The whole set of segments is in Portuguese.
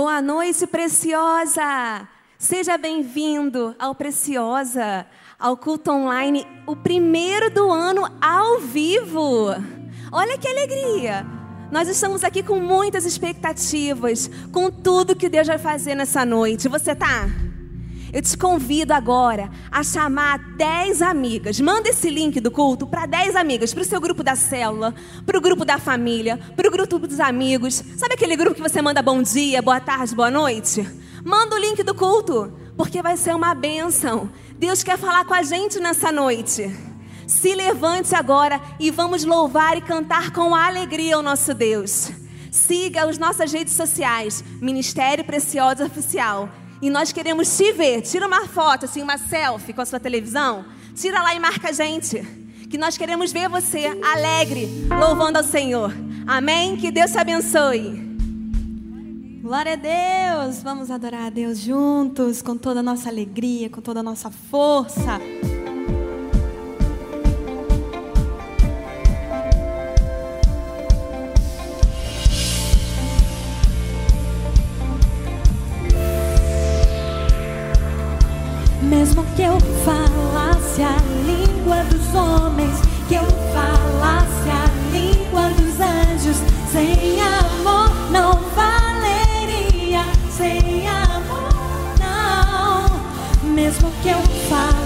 Boa noite, preciosa! Seja bem-vindo ao Preciosa, ao culto online, o primeiro do ano ao vivo. Olha que alegria! Nós estamos aqui com muitas expectativas, com tudo que Deus vai fazer nessa noite. Você tá? Eu te convido agora a chamar 10 amigas. Manda esse link do culto para 10 amigas, para o seu grupo da célula, para o grupo da família, para o grupo dos amigos. Sabe aquele grupo que você manda bom dia, boa tarde, boa noite? Manda o link do culto, porque vai ser uma bênção. Deus quer falar com a gente nessa noite. Se levante agora e vamos louvar e cantar com alegria o nosso Deus. Siga as nossas redes sociais, Ministério Preciosa Oficial e nós queremos te ver. Tira uma foto, assim, uma selfie com a sua televisão. Tira lá e marca a gente. Que nós queremos ver você alegre, louvando ao Senhor. Amém? Que Deus te abençoe. Glória a Deus! Vamos adorar a Deus juntos, com toda a nossa alegria, com toda a nossa força. Mesmo que eu falasse a língua dos homens, que eu falasse a língua dos anjos, sem amor não valeria, sem amor não. Mesmo que eu falasse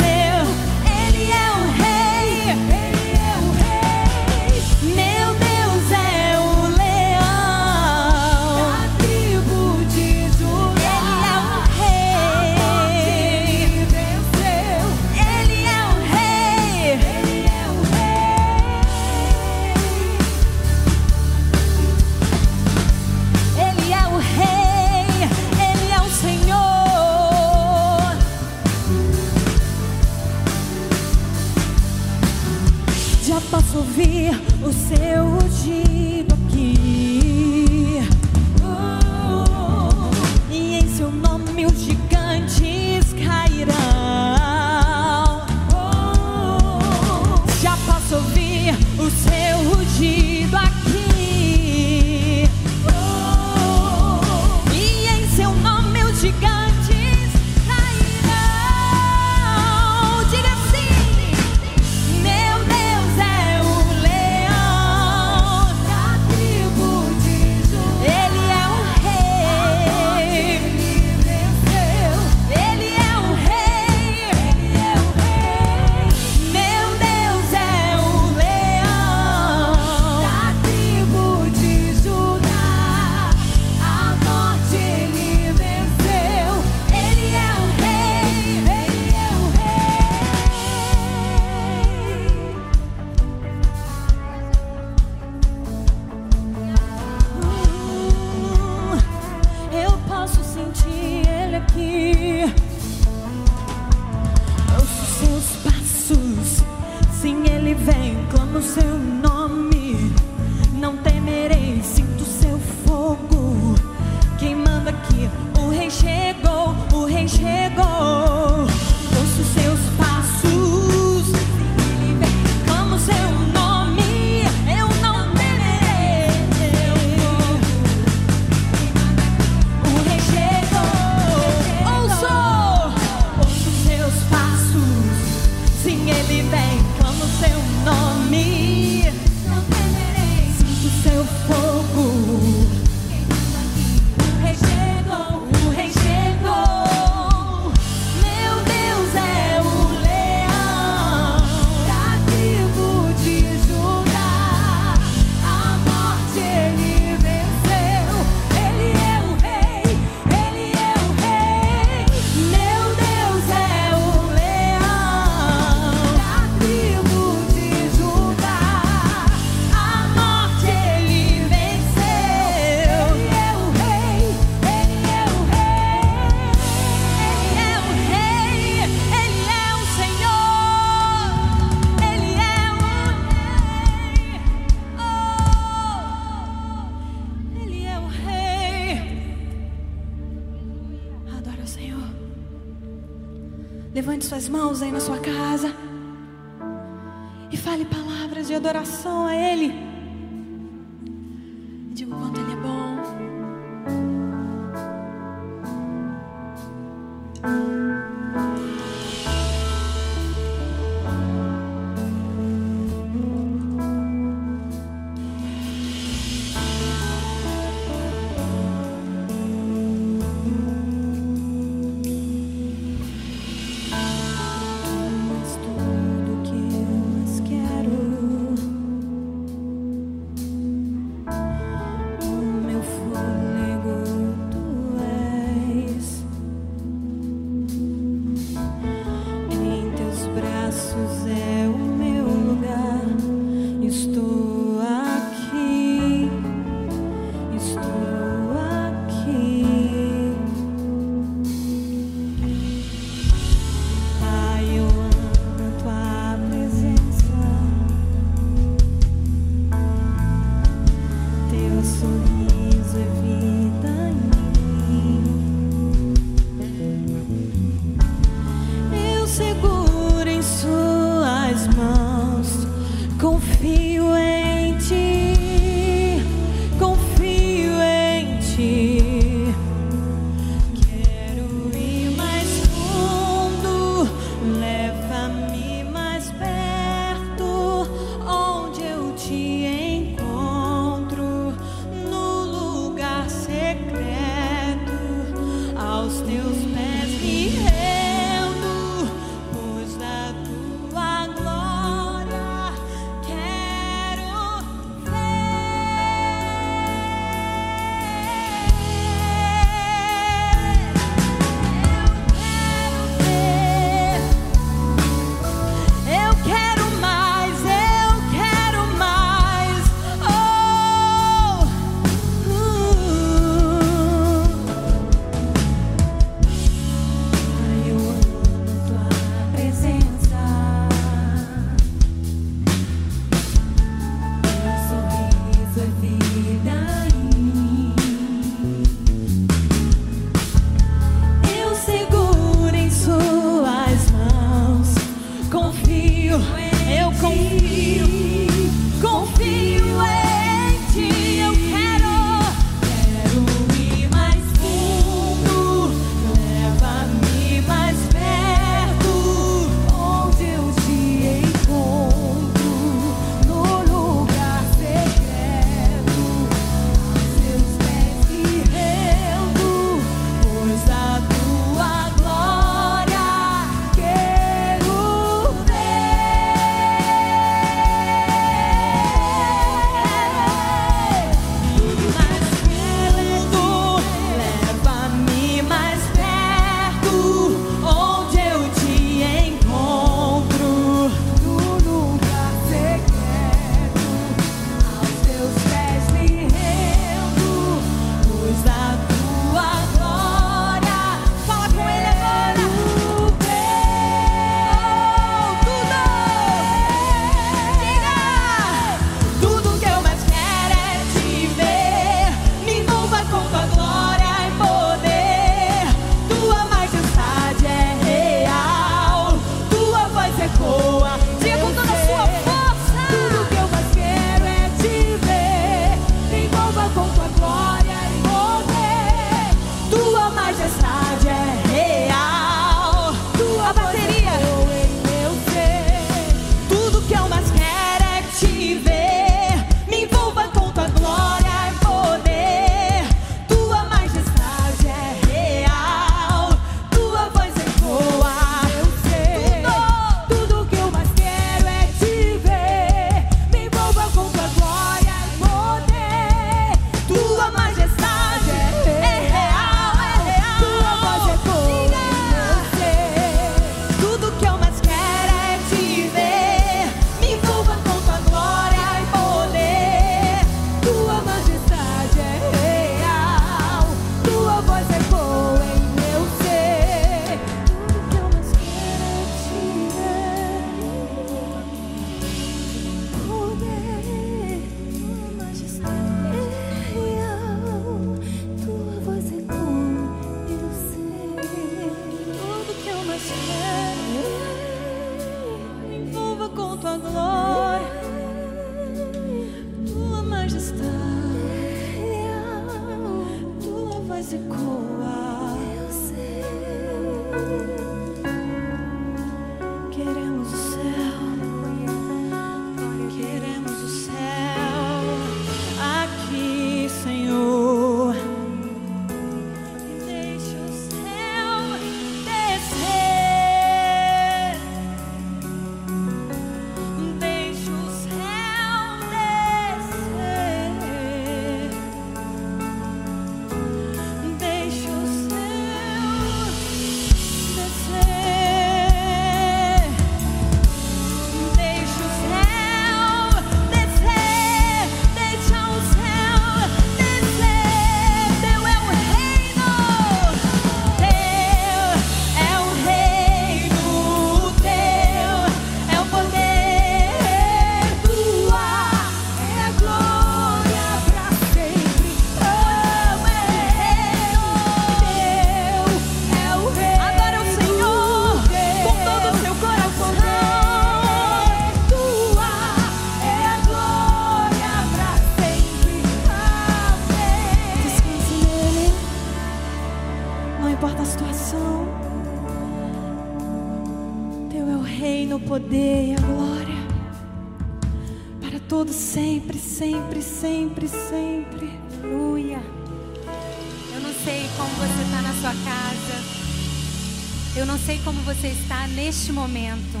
neste momento.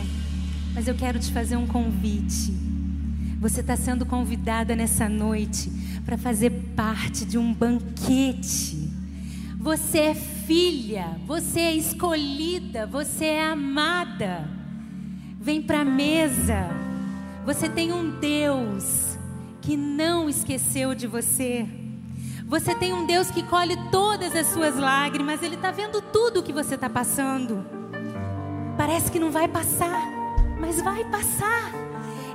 Mas eu quero te fazer um convite. Você está sendo convidada nessa noite para fazer parte de um banquete. Você é filha, você é escolhida, você é amada. Vem para a mesa. Você tem um Deus que não esqueceu de você. Você tem um Deus que colhe todas as suas lágrimas. Ele está vendo tudo o que você está passando. Parece que não vai passar, mas vai passar.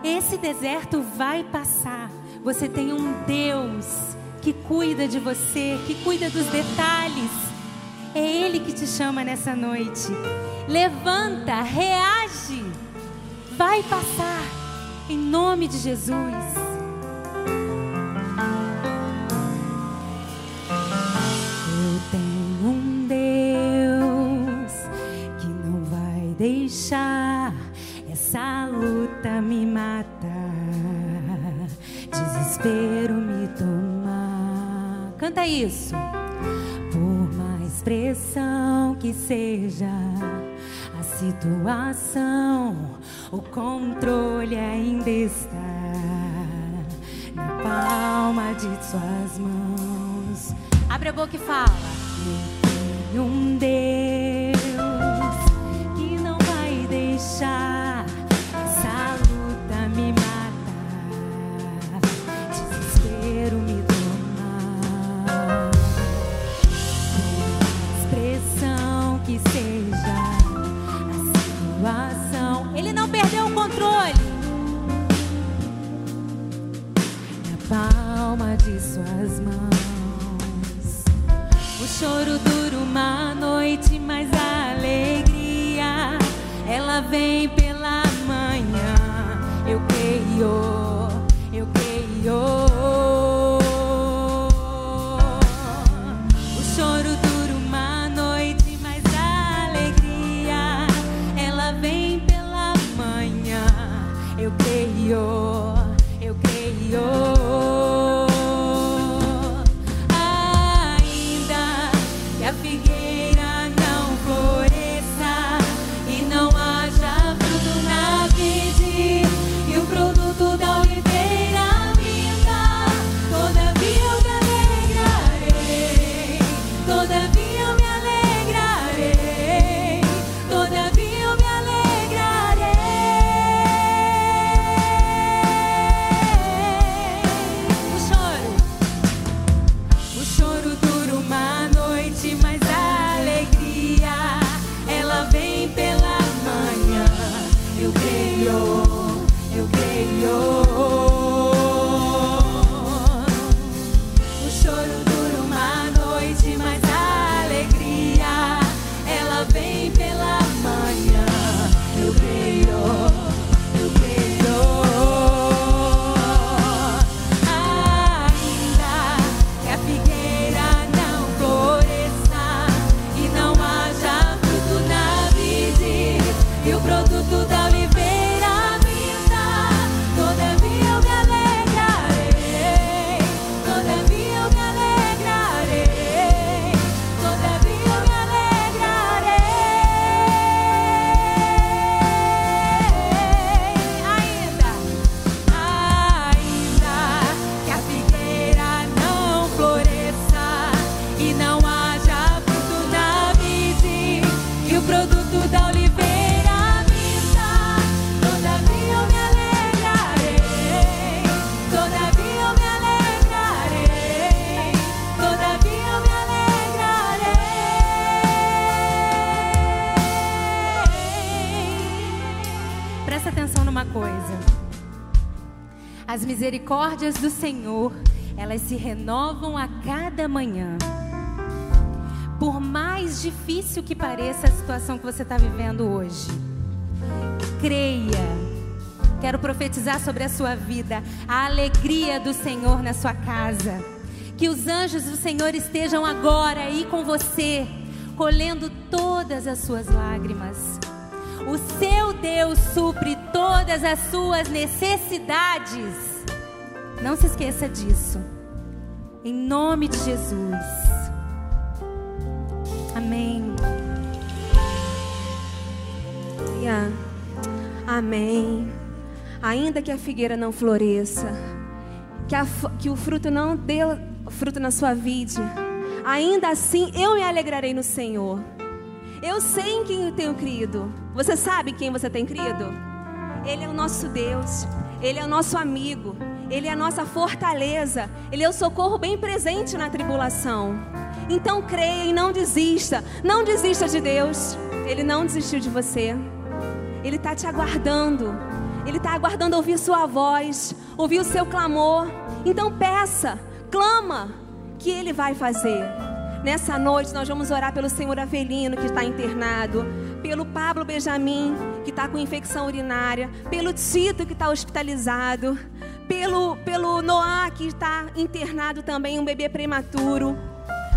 Esse deserto vai passar. Você tem um Deus que cuida de você, que cuida dos detalhes. É Ele que te chama nessa noite. Levanta, reage. Vai passar. Em nome de Jesus. Deixar essa luta me matar, desespero me tomar. Canta isso. Por mais pressão que seja a situação, o controle ainda está na palma de suas mãos. Abre a boca e fala. Eu tenho um Deus choro dura uma noite, mas a alegria. Ela vem misericórdias do Senhor, elas se renovam a cada manhã. Por mais difícil que pareça a situação que você está vivendo hoje, creia. Quero profetizar sobre a sua vida a alegria do Senhor na sua casa. Que os anjos do Senhor estejam agora aí com você, colhendo todas as suas lágrimas. O seu Deus supre todas as suas necessidades. Não se esqueça disso. Em nome de Jesus. Amém. Amém. Ainda que a figueira não floresça, que, a, que o fruto não dê fruto na sua vida, ainda assim eu me alegrarei no Senhor. Eu sei em quem eu tenho crido. Você sabe quem você tem crido? Ele é o nosso Deus, Ele é o nosso amigo, Ele é a nossa fortaleza, Ele é o socorro bem presente na tribulação. Então creia e não desista, não desista de Deus, Ele não desistiu de você, Ele está te aguardando, Ele está aguardando ouvir sua voz, ouvir o seu clamor. Então peça, clama, que Ele vai fazer. Nessa noite nós vamos orar pelo Senhor Avelino que está internado, pelo Pablo Benjamin que está com infecção urinária, pelo Tito que está hospitalizado, pelo, pelo Noah que está internado também, um bebê prematuro.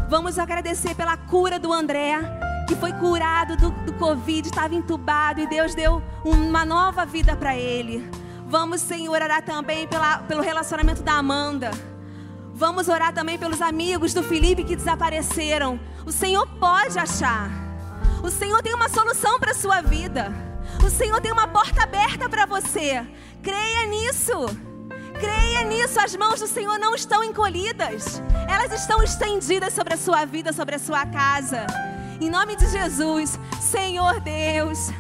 Vamos agradecer pela cura do André, que foi curado do, do Covid, estava entubado e Deus deu uma nova vida para ele. Vamos, Senhor, orar também pela, pelo relacionamento da Amanda. Vamos orar também pelos amigos do Felipe que desapareceram. O Senhor pode achar. O Senhor tem uma solução para a sua vida. O Senhor tem uma porta aberta para você. Creia nisso. Creia nisso. As mãos do Senhor não estão encolhidas. Elas estão estendidas sobre a sua vida, sobre a sua casa. Em nome de Jesus, Senhor Deus.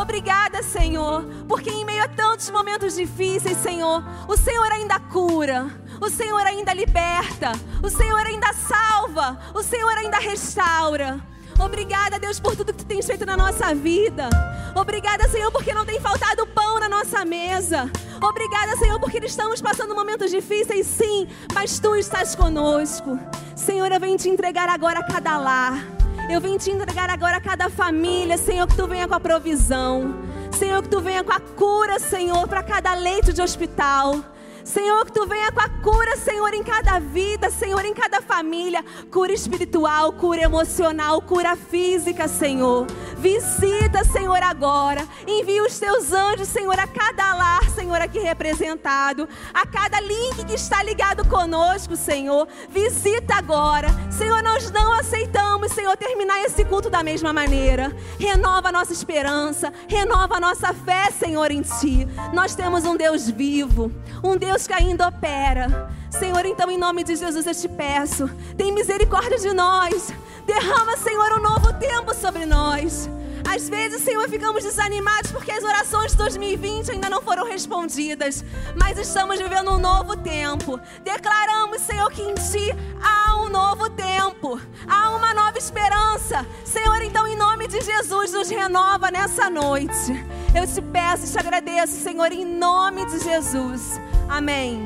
Obrigada, Senhor, porque em meio a tantos momentos difíceis, Senhor, o Senhor ainda cura, o Senhor ainda liberta, o Senhor ainda salva, o Senhor ainda restaura. Obrigada, Deus, por tudo que tu tens feito na nossa vida. Obrigada, Senhor, porque não tem faltado pão na nossa mesa. Obrigada, Senhor, porque estamos passando momentos difíceis, sim, mas tu estás conosco. Senhor, eu venho te entregar agora cada lar. Eu venho te entregar agora cada família, Senhor, que tu venha com a provisão. Senhor, que tu venha com a cura, Senhor, para cada leito de hospital. Senhor, que tu venha com a cura, Senhor, em cada vida, Senhor, em cada família. Cura espiritual, cura emocional, cura física, Senhor. Visita, Senhor, agora. Envia os teus anjos, Senhor, a cada lar, Senhor, aqui representado. A cada link que está ligado conosco, Senhor. Visita agora. Senhor, nós não aceitamos, Senhor, terminar esse culto da mesma maneira. Renova a nossa esperança, renova a nossa fé, Senhor, em Ti. Nós temos um Deus vivo, um Deus Deus que ainda opera. Senhor, então em nome de Jesus eu te peço, tem misericórdia de nós. Derrama, Senhor, um novo tempo sobre nós. Às vezes, Senhor, ficamos desanimados porque as orações de 2020 ainda não foram respondidas. Mas estamos vivendo um novo tempo. Declaramos, Senhor, que em Ti há um novo tempo. Há uma nova esperança. Senhor, então, em nome de Jesus, nos renova nessa noite. Eu te peço e te agradeço, Senhor, em nome de Jesus. Amém.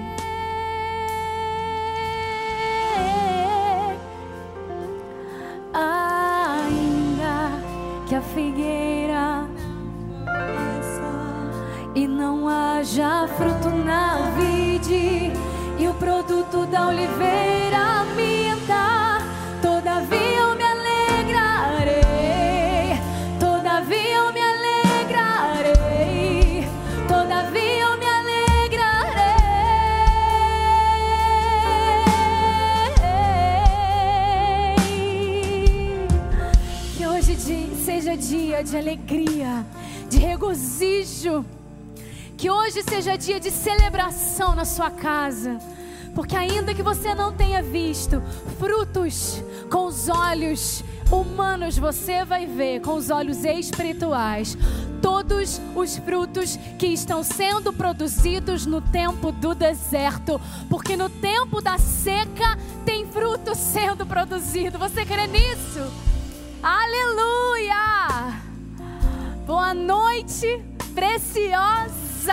Ainda que a figueira e não haja fruto na vide e o produto da oliveira minta, dia de alegria, de regozijo. Que hoje seja dia de celebração na sua casa. Porque ainda que você não tenha visto frutos com os olhos humanos, você vai ver com os olhos espirituais todos os frutos que estão sendo produzidos no tempo do deserto. Porque no tempo da seca tem fruto sendo produzido. Você crê nisso? Aleluia! Boa noite, preciosa!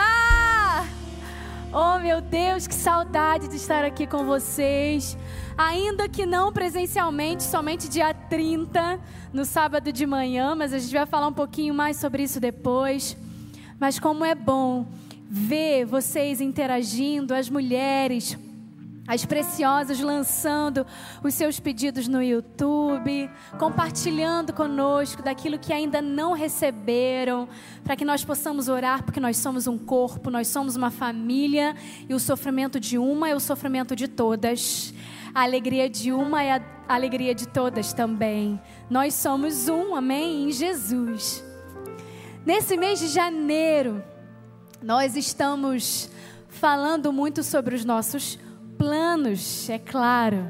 Oh, meu Deus, que saudade de estar aqui com vocês. Ainda que não presencialmente, somente dia 30, no sábado de manhã, mas a gente vai falar um pouquinho mais sobre isso depois. Mas como é bom ver vocês interagindo, as mulheres, as preciosas lançando os seus pedidos no YouTube, compartilhando conosco daquilo que ainda não receberam, para que nós possamos orar, porque nós somos um corpo, nós somos uma família e o sofrimento de uma é o sofrimento de todas. A alegria de uma é a alegria de todas também. Nós somos um, amém? Em Jesus. Nesse mês de janeiro, nós estamos falando muito sobre os nossos planos, é claro.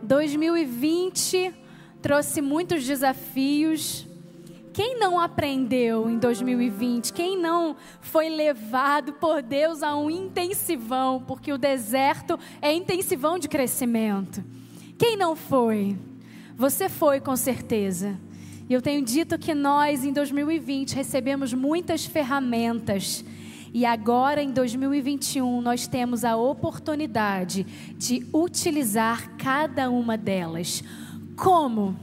2020 trouxe muitos desafios. Quem não aprendeu em 2020? Quem não foi levado por Deus a um intensivão? Porque o deserto é intensivão de crescimento. Quem não foi? Você foi com certeza. E eu tenho dito que nós, em 2020, recebemos muitas ferramentas e agora, em 2021, nós temos a oportunidade de utilizar cada uma delas. Como?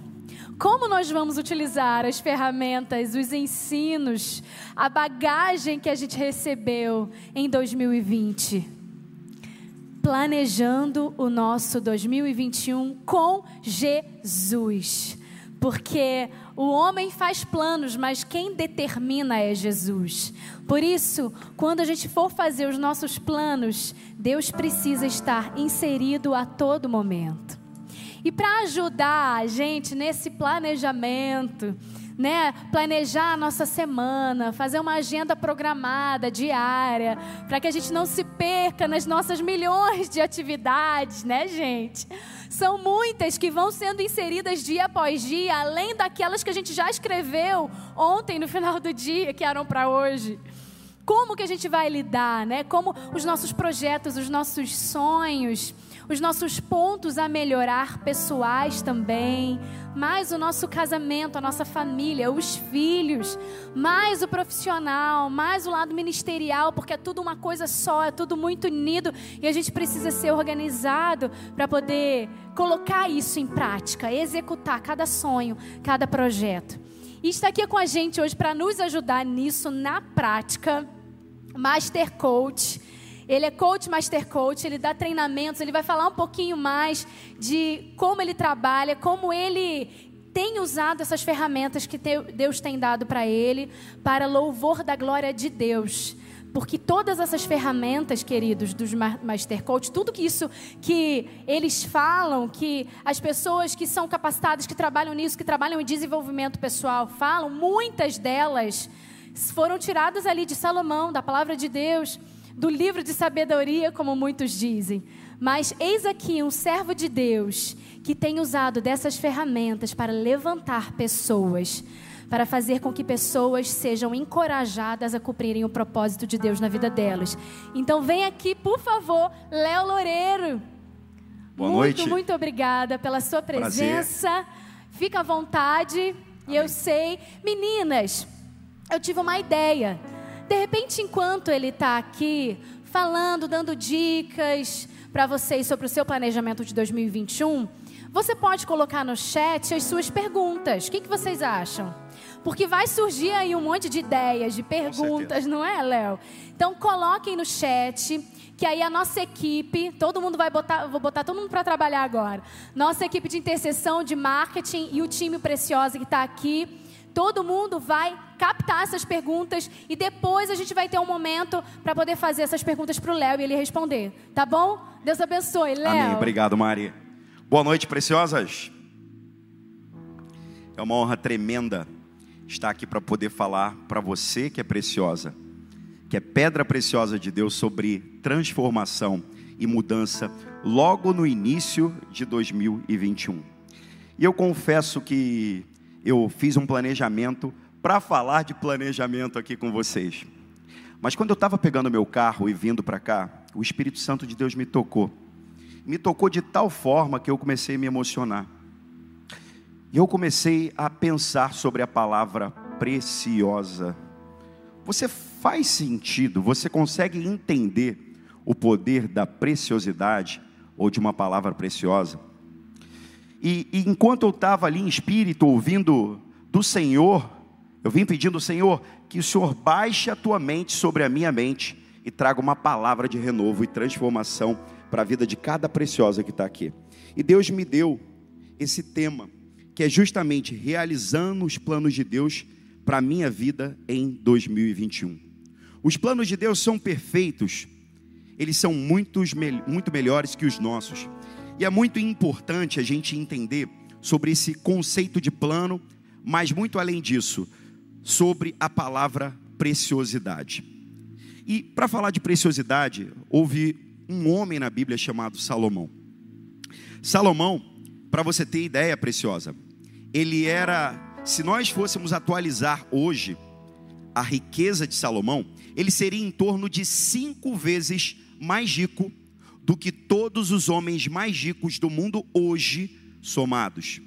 Como nós vamos utilizar as ferramentas, os ensinos, a bagagem que a gente recebeu em 2020? Planejando o nosso 2021 com Jesus. Porque o homem faz planos, mas quem determina é Jesus. Por isso, quando a gente for fazer os nossos planos, Deus precisa estar inserido a todo momento. E para ajudar a gente nesse planejamento, né, planejar a nossa semana, fazer uma agenda programada diária, para que a gente não se perca nas nossas milhões de atividades, né, gente? São muitas que vão sendo inseridas dia após dia, além daquelas que a gente já escreveu ontem no final do dia, que eram para hoje como que a gente vai lidar, né? Como os nossos projetos, os nossos sonhos, os nossos pontos a melhorar pessoais também, mais o nosso casamento, a nossa família, os filhos, mais o profissional, mais o lado ministerial, porque é tudo uma coisa só, é tudo muito unido e a gente precisa ser organizado para poder colocar isso em prática, executar cada sonho, cada projeto. E está aqui com a gente hoje para nos ajudar nisso na prática Master Coach. Ele é coach, master coach, ele dá treinamentos, ele vai falar um pouquinho mais de como ele trabalha, como ele tem usado essas ferramentas que Deus tem dado para ele, para louvor da glória de Deus. Porque todas essas ferramentas, queridos, dos Master Coach, tudo que isso que eles falam, que as pessoas que são capacitadas, que trabalham nisso, que trabalham em desenvolvimento pessoal, falam, muitas delas foram tiradas ali de Salomão, da palavra de Deus, do livro de sabedoria, como muitos dizem. Mas eis aqui um servo de Deus que tem usado dessas ferramentas para levantar pessoas, para fazer com que pessoas sejam encorajadas a cumprirem o propósito de Deus na vida delas. Então vem aqui, por favor, Léo Loureiro. Boa muito, noite. Muito obrigada pela sua presença. Prazer. Fica à vontade. E eu sei, meninas, eu tive uma ideia. De repente, enquanto ele está aqui falando, dando dicas para vocês sobre o seu planejamento de 2021, você pode colocar no chat as suas perguntas. O que, que vocês acham? Porque vai surgir aí um monte de ideias, de perguntas, não é, Léo? Então coloquem no chat, que aí a nossa equipe, todo mundo vai botar, vou botar todo mundo para trabalhar agora. Nossa equipe de intercessão, de marketing e o time precioso que está aqui Todo mundo vai captar essas perguntas e depois a gente vai ter um momento para poder fazer essas perguntas para o Léo e ele responder. Tá bom? Deus abençoe, Léo. Amém. Obrigado, Mari. Boa noite, preciosas. É uma honra tremenda estar aqui para poder falar para você que é preciosa, que é pedra preciosa de Deus sobre transformação e mudança logo no início de 2021. E eu confesso que eu fiz um planejamento para falar de planejamento aqui com vocês. Mas quando eu estava pegando meu carro e vindo para cá, o Espírito Santo de Deus me tocou. Me tocou de tal forma que eu comecei a me emocionar. E eu comecei a pensar sobre a palavra preciosa. Você faz sentido, você consegue entender o poder da preciosidade ou de uma palavra preciosa? E, e enquanto eu estava ali em espírito, ouvindo do Senhor, eu vim pedindo, Senhor, que o Senhor baixe a tua mente sobre a minha mente e traga uma palavra de renovo e transformação para a vida de cada preciosa que está aqui. E Deus me deu esse tema, que é justamente realizando os planos de Deus para a minha vida em 2021. Os planos de Deus são perfeitos, eles são muitos, muito melhores que os nossos. E é muito importante a gente entender sobre esse conceito de plano, mas muito além disso, sobre a palavra preciosidade. E para falar de preciosidade, houve um homem na Bíblia chamado Salomão. Salomão, para você ter ideia preciosa, ele era, se nós fôssemos atualizar hoje a riqueza de Salomão, ele seria em torno de cinco vezes mais rico do que todos os homens mais ricos do mundo hoje somados.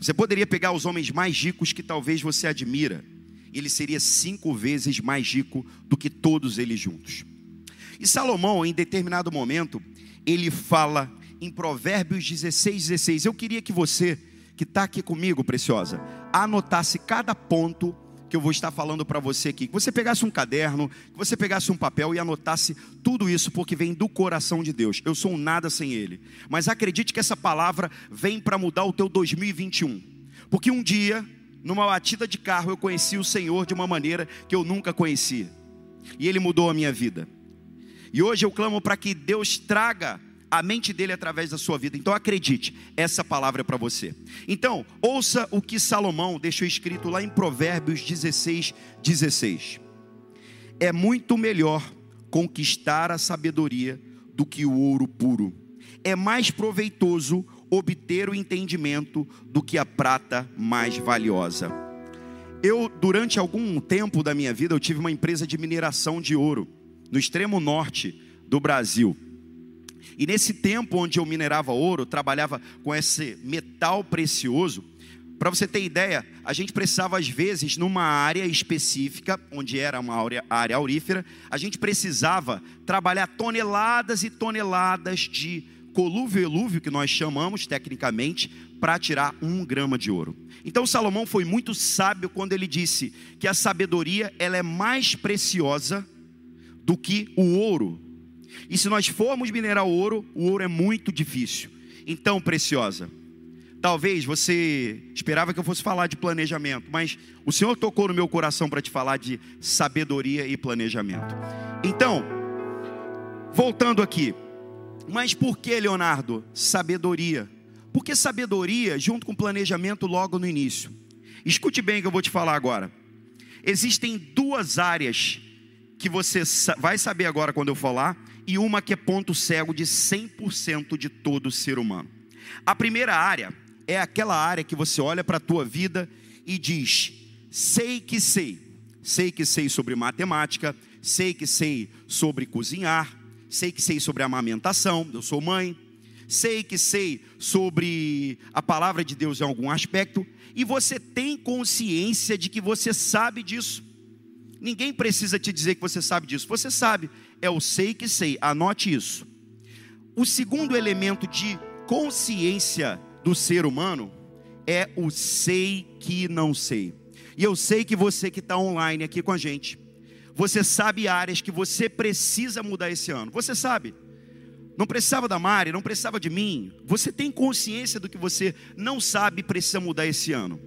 Você poderia pegar os homens mais ricos que talvez você admira, ele seria cinco vezes mais rico do que todos eles juntos. E Salomão, em determinado momento, ele fala em Provérbios 16, 16. Eu queria que você, que está aqui comigo, preciosa, anotasse cada ponto que eu vou estar falando para você aqui. Que você pegasse um caderno, que você pegasse um papel e anotasse tudo isso, porque vem do coração de Deus. Eu sou um nada sem Ele. Mas acredite que essa palavra vem para mudar o teu 2021. Porque um dia numa batida de carro, eu conheci o Senhor de uma maneira que eu nunca conhecia. E Ele mudou a minha vida. E hoje eu clamo para que Deus traga a mente dele através da sua vida. Então acredite, essa palavra é para você. Então, ouça o que Salomão deixou escrito lá em Provérbios 16, 16. É muito melhor conquistar a sabedoria do que o ouro puro. É mais proveitoso obter o entendimento do que a prata mais valiosa. Eu, durante algum tempo da minha vida, eu tive uma empresa de mineração de ouro no extremo norte do Brasil. E nesse tempo onde eu minerava ouro, trabalhava com esse metal precioso, para você ter ideia, a gente precisava às vezes numa área específica, onde era uma área, área aurífera, a gente precisava trabalhar toneladas e toneladas de colúvio elúvio, que nós chamamos tecnicamente, para tirar um grama de ouro. Então Salomão foi muito sábio quando ele disse que a sabedoria ela é mais preciosa do que o ouro. E se nós formos minerar ouro, o ouro é muito difícil. Então, preciosa, talvez você esperava que eu fosse falar de planejamento, mas o Senhor tocou no meu coração para te falar de sabedoria e planejamento. Então, voltando aqui, mas por que, Leonardo? Sabedoria. Porque sabedoria junto com planejamento logo no início. Escute bem o que eu vou te falar agora. Existem duas áreas que você vai saber agora quando eu falar, e uma que é ponto cego de 100% de todo ser humano. A primeira área é aquela área que você olha para a tua vida e diz: sei que sei, sei que sei sobre matemática, sei que sei sobre cozinhar, sei que sei sobre amamentação, eu sou mãe, sei que sei sobre a palavra de Deus em algum aspecto, e você tem consciência de que você sabe disso. Ninguém precisa te dizer que você sabe disso, você sabe, é o sei que sei, anote isso. O segundo elemento de consciência do ser humano é o sei que não sei. E eu sei que você que está online aqui com a gente, você sabe áreas que você precisa mudar esse ano. Você sabe. Não precisava da Mari, não precisava de mim. Você tem consciência do que você não sabe e precisa mudar esse ano.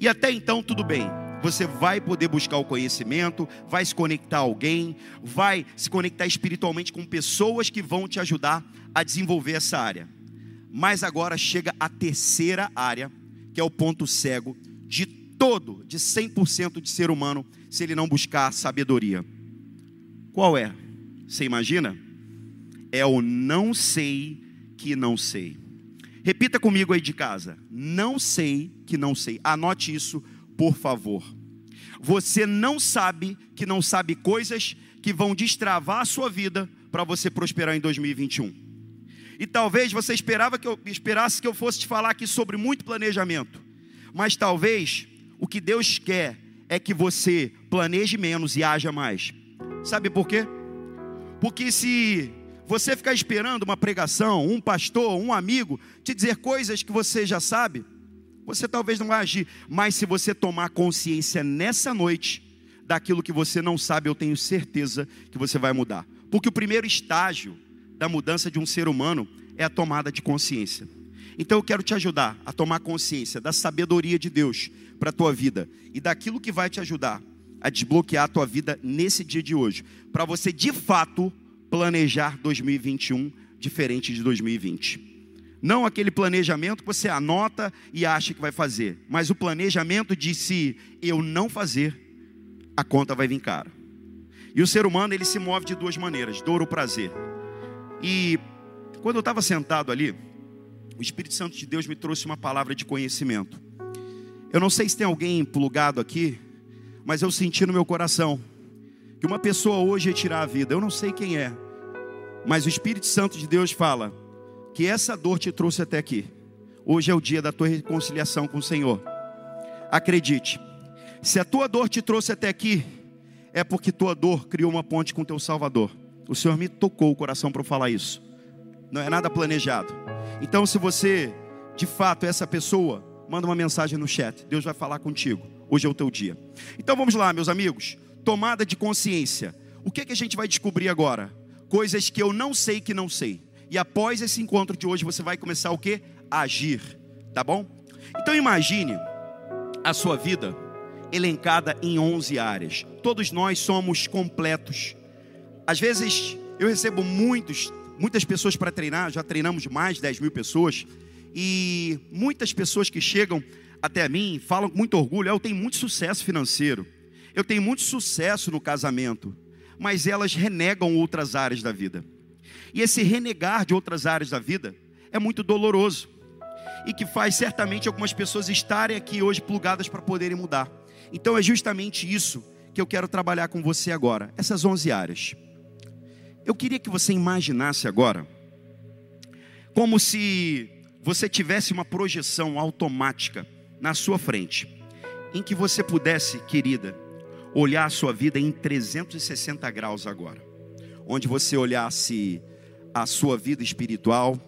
E até então, tudo bem. Você vai poder buscar o conhecimento, vai se conectar a alguém, vai se conectar espiritualmente com pessoas que vão te ajudar a desenvolver essa área. Mas agora chega a terceira área, que é o ponto cego de todo, de 100% de ser humano, se ele não buscar sabedoria. Qual é? Você imagina? É o não sei que não sei. Repita comigo aí de casa. Não sei que não sei. Anote isso, por favor. Você não sabe que não sabe coisas que vão destravar a sua vida para você prosperar em 2021. E talvez você esperava que eu esperasse que eu fosse te falar aqui sobre muito planejamento. Mas talvez o que Deus quer é que você planeje menos e haja mais. Sabe por quê? Porque se você ficar esperando uma pregação, um pastor, um amigo te dizer coisas que você já sabe, você talvez não vai agir. Mas se você tomar consciência nessa noite daquilo que você não sabe, eu tenho certeza que você vai mudar. Porque o primeiro estágio da mudança de um ser humano é a tomada de consciência. Então eu quero te ajudar a tomar consciência da sabedoria de Deus para a tua vida e daquilo que vai te ajudar a desbloquear a tua vida nesse dia de hoje, para você de fato planejar 2021 diferente de 2020. Não aquele planejamento que você anota e acha que vai fazer, mas o planejamento de se eu não fazer, a conta vai vir cara. E o ser humano ele se move de duas maneiras, dor ou prazer. E quando eu estava sentado ali, o Espírito Santo de Deus me trouxe uma palavra de conhecimento. Eu não sei se tem alguém plugado aqui, mas eu senti no meu coração que uma pessoa hoje ia tirar a vida. Eu não sei quem é, mas o Espírito Santo de Deus fala que essa dor te trouxe até aqui. Hoje é o dia da tua reconciliação com o Senhor. Acredite, se a tua dor te trouxe até aqui, é porque tua dor criou uma ponte com teu Salvador. O Senhor me tocou o coração para falar isso. Não é nada planejado. Então, se você de fato é essa pessoa, manda uma mensagem no chat. Deus vai falar contigo. Hoje é o teu dia. Então vamos lá, meus amigos. Tomada de consciência. O que, é que a gente vai descobrir agora? Coisas que eu não sei que não sei. E após esse encontro de hoje, você vai começar o que? Agir. Tá bom? Então imagine a sua vida elencada em 11 áreas. Todos nós somos completos. Às vezes eu recebo muitos, muitas pessoas para treinar, já treinamos mais de 10 mil pessoas, e muitas pessoas que chegam até mim falam com muito orgulho: eu tenho muito sucesso financeiro, eu tenho muito sucesso no casamento, mas elas renegam outras áreas da vida. E esse renegar de outras áreas da vida é muito doloroso e que faz certamente algumas pessoas estarem aqui hoje plugadas para poderem mudar. Então é justamente isso que eu quero trabalhar com você agora, essas 11 áreas. Eu queria que você imaginasse agora como se você tivesse uma projeção automática na sua frente, em que você pudesse, querida, olhar a sua vida em 360 graus agora, onde você olhasse a sua vida espiritual,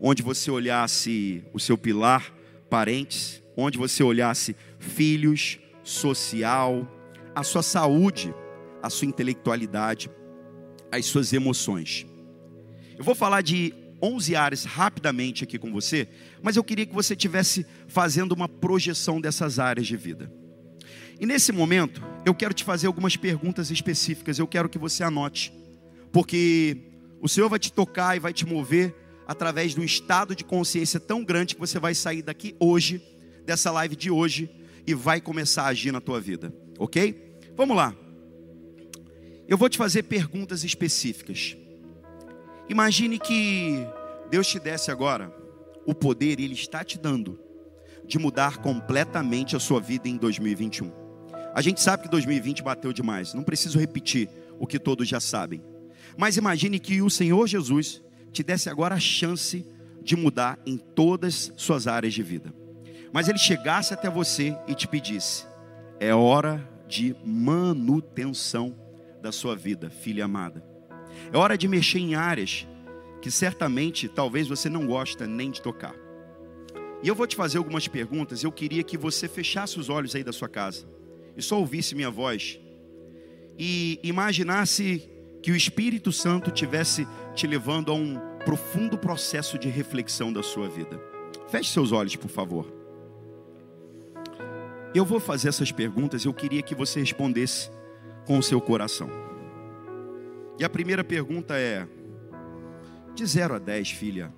onde você olhasse o seu pilar, parentes, onde você olhasse filhos, social, a sua saúde, a sua intelectualidade, as suas emoções. Eu vou falar de 11 áreas rapidamente aqui com você, mas eu queria que você tivesse fazendo uma projeção dessas áreas de vida. E nesse momento, eu quero te fazer algumas perguntas específicas, eu quero que você anote, porque o Senhor vai te tocar e vai te mover através de um estado de consciência tão grande que você vai sair daqui hoje, dessa live de hoje, e vai começar a agir na tua vida, ok? Vamos lá. Eu vou te fazer perguntas específicas. Imagine que Deus te desse agora o poder, Ele está te dando, de mudar completamente a sua vida em 2021. A gente sabe que 2020 bateu demais, não preciso repetir o que todos já sabem. Mas imagine que o Senhor Jesus te desse agora a chance de mudar em todas suas áreas de vida mas ele chegasse até você e te pedisse: é hora de manutenção da sua vida, filha amada. É hora de mexer em áreas que certamente talvez você não gosta nem de tocar. E eu vou te fazer algumas perguntas. Eu queria que você fechasse os olhos aí da sua casa e só ouvisse minha voz e imaginasse que o Espírito Santo tivesse te levando a um profundo processo de reflexão da sua vida. Feche seus olhos, por favor. Eu vou fazer essas perguntas, eu queria que você respondesse com o seu coração. E a primeira pergunta é: de 0 a 10, filha,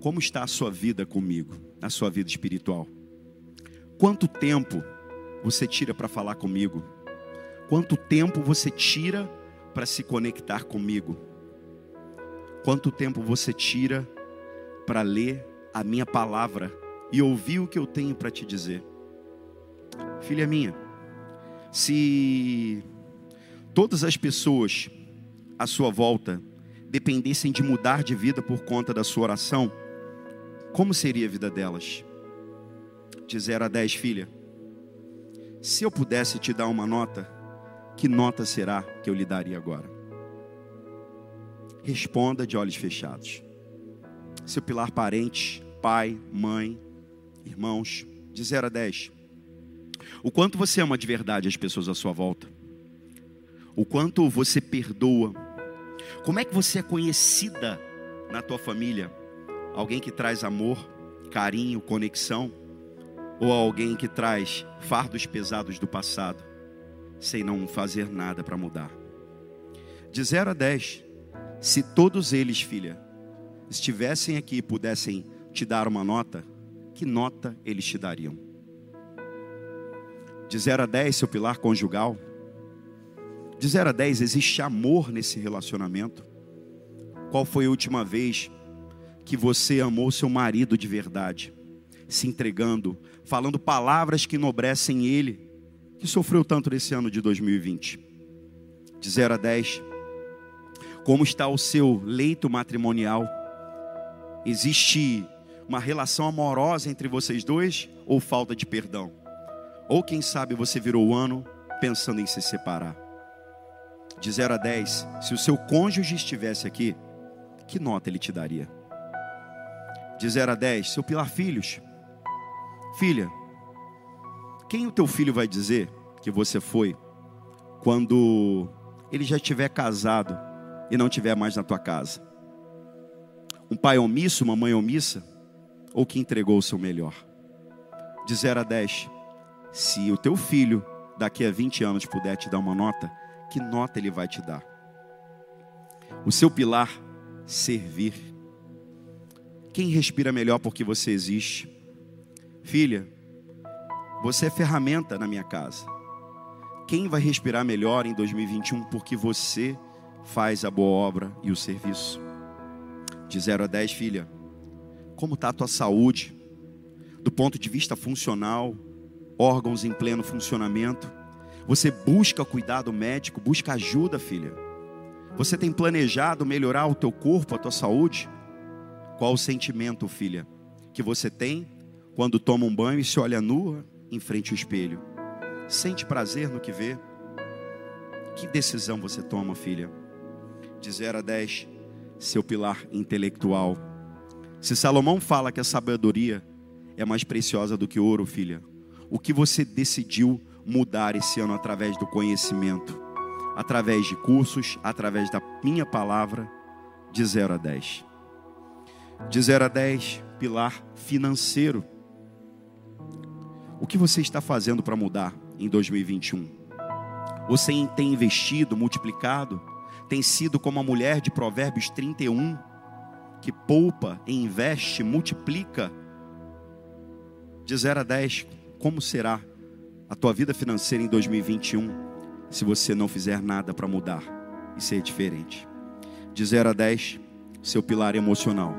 como está a sua vida comigo, a sua vida espiritual? Quanto tempo você tira para falar comigo? Quanto tempo você tira para se conectar comigo? Quanto tempo você tira para ler a minha palavra e ouvir o que eu tenho para te dizer? Filha minha, se todas as pessoas à sua volta dependessem de mudar de vida por conta da sua oração, como seria a vida delas? De 0 a 10, filha. Se eu pudesse te dar uma nota, que nota será que eu lhe daria agora? Responda de olhos fechados. Seu pilar parente, pai, mãe, irmãos, de 0 a 10. O quanto você ama de verdade as pessoas à sua volta. O quanto você perdoa. Como é que você é conhecida na tua família? Alguém que traz amor, carinho, conexão? Ou alguém que traz fardos pesados do passado, sem não fazer nada para mudar? De 0 a 10, se todos eles, filha, estivessem aqui e pudessem te dar uma nota, que nota eles te dariam? De 0 a 10, seu pilar conjugal. De 0 a 10, existe amor nesse relacionamento? Qual foi a última vez que você amou seu marido de verdade? Se entregando, falando palavras que enobrecem ele, que sofreu tanto nesse ano de 2020. De 0 a 10, como está o seu leito matrimonial? Existe uma relação amorosa entre vocês dois ou falta de perdão? Ou quem sabe você virou o ano pensando em se separar? De 0 a 10, se o seu cônjuge estivesse aqui, que nota ele te daria? De 0 a 10, seu pilar filhos. Filha, quem o teu filho vai dizer que você foi quando ele já estiver casado e não estiver mais na tua casa? Um pai omisso, uma mãe omissa, ou que entregou o seu melhor? De 0 a 10, se o teu filho daqui a 20 anos puder te dar uma nota, que nota ele vai te dar? O seu pilar, servir. Quem respira melhor porque você existe? Filha, você é ferramenta na minha casa. Quem vai respirar melhor em 2021 porque você faz a boa obra e o serviço? De 0 a 10, filha, como está a tua saúde? Do ponto de vista funcional, órgãos em pleno funcionamento. Você busca cuidado médico, busca ajuda, filha. Você tem planejado melhorar o teu corpo, a tua saúde? Qual o sentimento, filha, que você tem quando toma um banho e se olha nua em frente ao espelho? Sente prazer no que vê? Que decisão você toma, filha? De 0 a 10, seu pilar intelectual. Se Salomão fala que a sabedoria é mais preciosa do que ouro, filha, o que você decidiu mudar esse ano através do conhecimento, através de cursos, através da minha palavra, de 0 a 10. De 0 a 10, pilar financeiro. O que você está fazendo para mudar em 2021? Você tem investido, multiplicado? Tem sido como a mulher de Provérbios 31, que poupa, investe, multiplica? De 0 a 10, como será a tua vida financeira em 2021 se você não fizer nada para mudar e ser diferente? De 0 a 10, seu pilar emocional.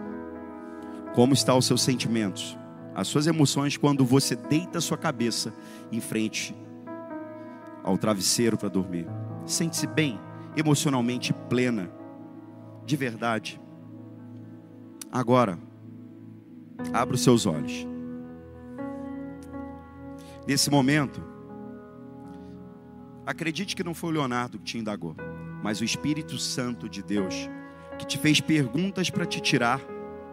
Como estão os seus sentimentos? As suas emoções quando você deita a sua cabeça em frente ao travesseiro para dormir. Sente-se bem, emocionalmente plena, de verdade. Agora, abra os seus olhos. Nesse momento, acredite que não foi o Leonardo que te indagou, mas o Espírito Santo de Deus que te fez perguntas para te tirar,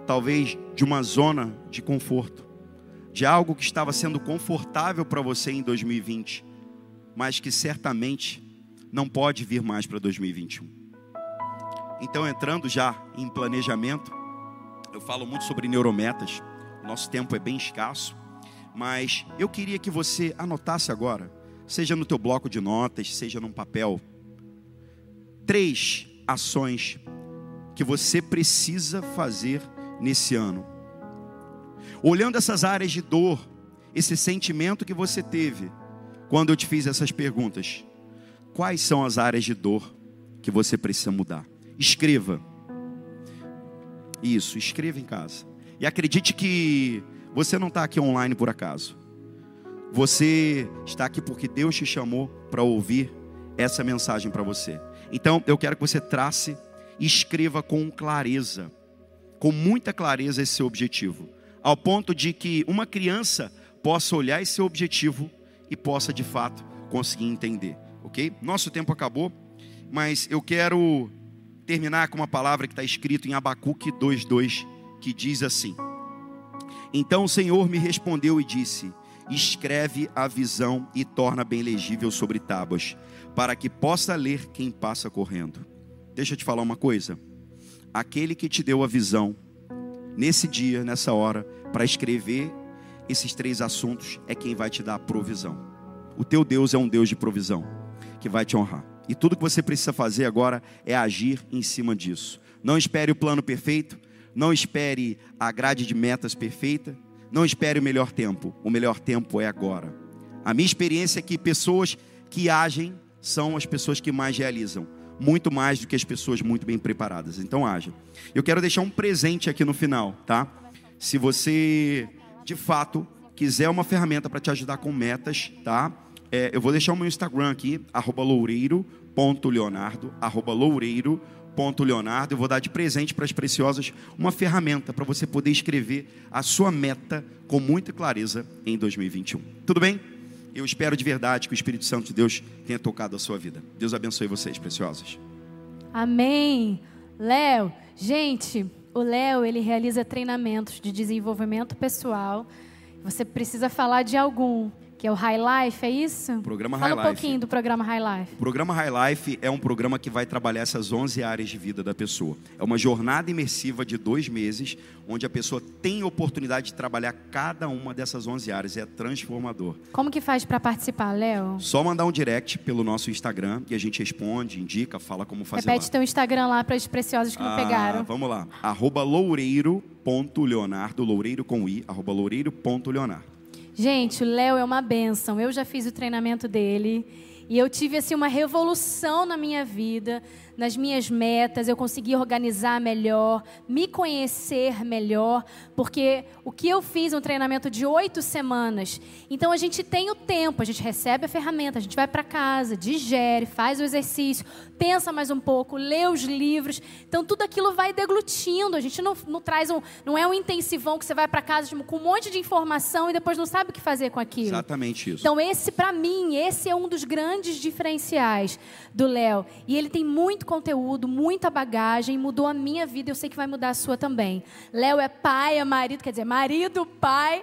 talvez de uma zona de conforto, de algo que estava sendo confortável para você em 2020, mas que certamente não pode vir mais para 2021. Então, entrando já em planejamento, eu falo muito sobre neurometas, nosso tempo é bem escasso. Mas eu queria que você anotasse agora, seja no teu bloco de notas, seja num papel, três ações que você precisa fazer nesse ano. Olhando essas áreas de dor, esse sentimento que você teve quando eu te fiz essas perguntas, quais são as áreas de dor que você precisa mudar? Escreva. Isso, escreva em casa. E acredite que você não está aqui online por acaso. Você está aqui porque Deus te chamou para ouvir essa mensagem para você. Então, eu quero que você trace e escreva com clareza, com muita clareza esse seu objetivo, ao ponto de que uma criança possa olhar esse objetivo e possa de fato conseguir entender, ok? Nosso tempo acabou, mas eu quero terminar com uma palavra que está escrito em Abacuque 2,2, que diz assim: então o Senhor me respondeu e disse: Escreve a visão e torna bem legível sobre tábuas, para que possa ler quem passa correndo. deixa eu te falar uma coisa. Aquele que te deu a visão, nesse dia, nessa hora, para escrever esses três assuntos, é quem vai te dar a provisão. O teu Deus é um Deus de provisão, que vai te honrar. E tudo que você precisa fazer agora é agir em cima disso. Não espere o plano perfeito, não espere a grade de metas perfeita, não espere o melhor tempo. O melhor tempo é agora. A minha experiência é que pessoas que agem são as pessoas que mais realizam, muito mais do que as pessoas muito bem preparadas. Então haja. Eu quero deixar um presente aqui no final, tá? Se você de fato quiser uma ferramenta para te ajudar com metas, tá? É, eu vou deixar o meu Instagram aqui, loureiro.leonardo, loureiro.leonardo. Eu vou dar de presente para as preciosas uma ferramenta para você poder escrever a sua meta com muita clareza em 2021. Tudo bem? Eu espero de verdade que o Espírito Santo de Deus tenha tocado a sua vida. Deus abençoe vocês, preciosos. Amém. Léo, gente, o Léo, ele realiza treinamentos de desenvolvimento pessoal. Você precisa falar de algum que é o High Life, é isso? Programa Fala High um Life. pouquinho do programa High Life. O programa High Life é um programa que vai trabalhar essas 11 áreas de vida da pessoa. É uma jornada imersiva de dois meses, onde a pessoa tem oportunidade de trabalhar cada uma dessas 11 áreas. É transformador. Como que faz para participar, Léo? Só mandar um direct pelo nosso Instagram e a gente responde, indica, fala como fazer Repete lá. teu Instagram lá para os preciosos que não Ah, pegaram. Vamos lá. Arroba loureiro.leonardo, loureiro com i, arroba loureiro.leonardo. Gente, o Léo é uma benção. Eu já fiz o treinamento dele e eu tive assim uma revolução na minha vida, nas minhas metas. Eu consegui organizar melhor, me conhecer melhor, porque o que eu fiz é um treinamento de oito semanas. Então a gente tem o tempo, a gente recebe a ferramenta, a gente vai para casa, digere, faz o exercício, pensa mais um pouco, lê os livros. Então tudo aquilo vai deglutindo. A gente não, não traz um, não é um intensivão que você vai para casa tipo, com um monte de informação e depois não sabe o que fazer com aquilo. Exatamente isso. Então, esse, para mim, esse é um dos grandes diferenciais do Léo. E ele tem muito conteúdo, muita bagagem, mudou a minha vida, eu sei que vai mudar a sua também. Léo é pai, é marido, quer dizer, marido, pai,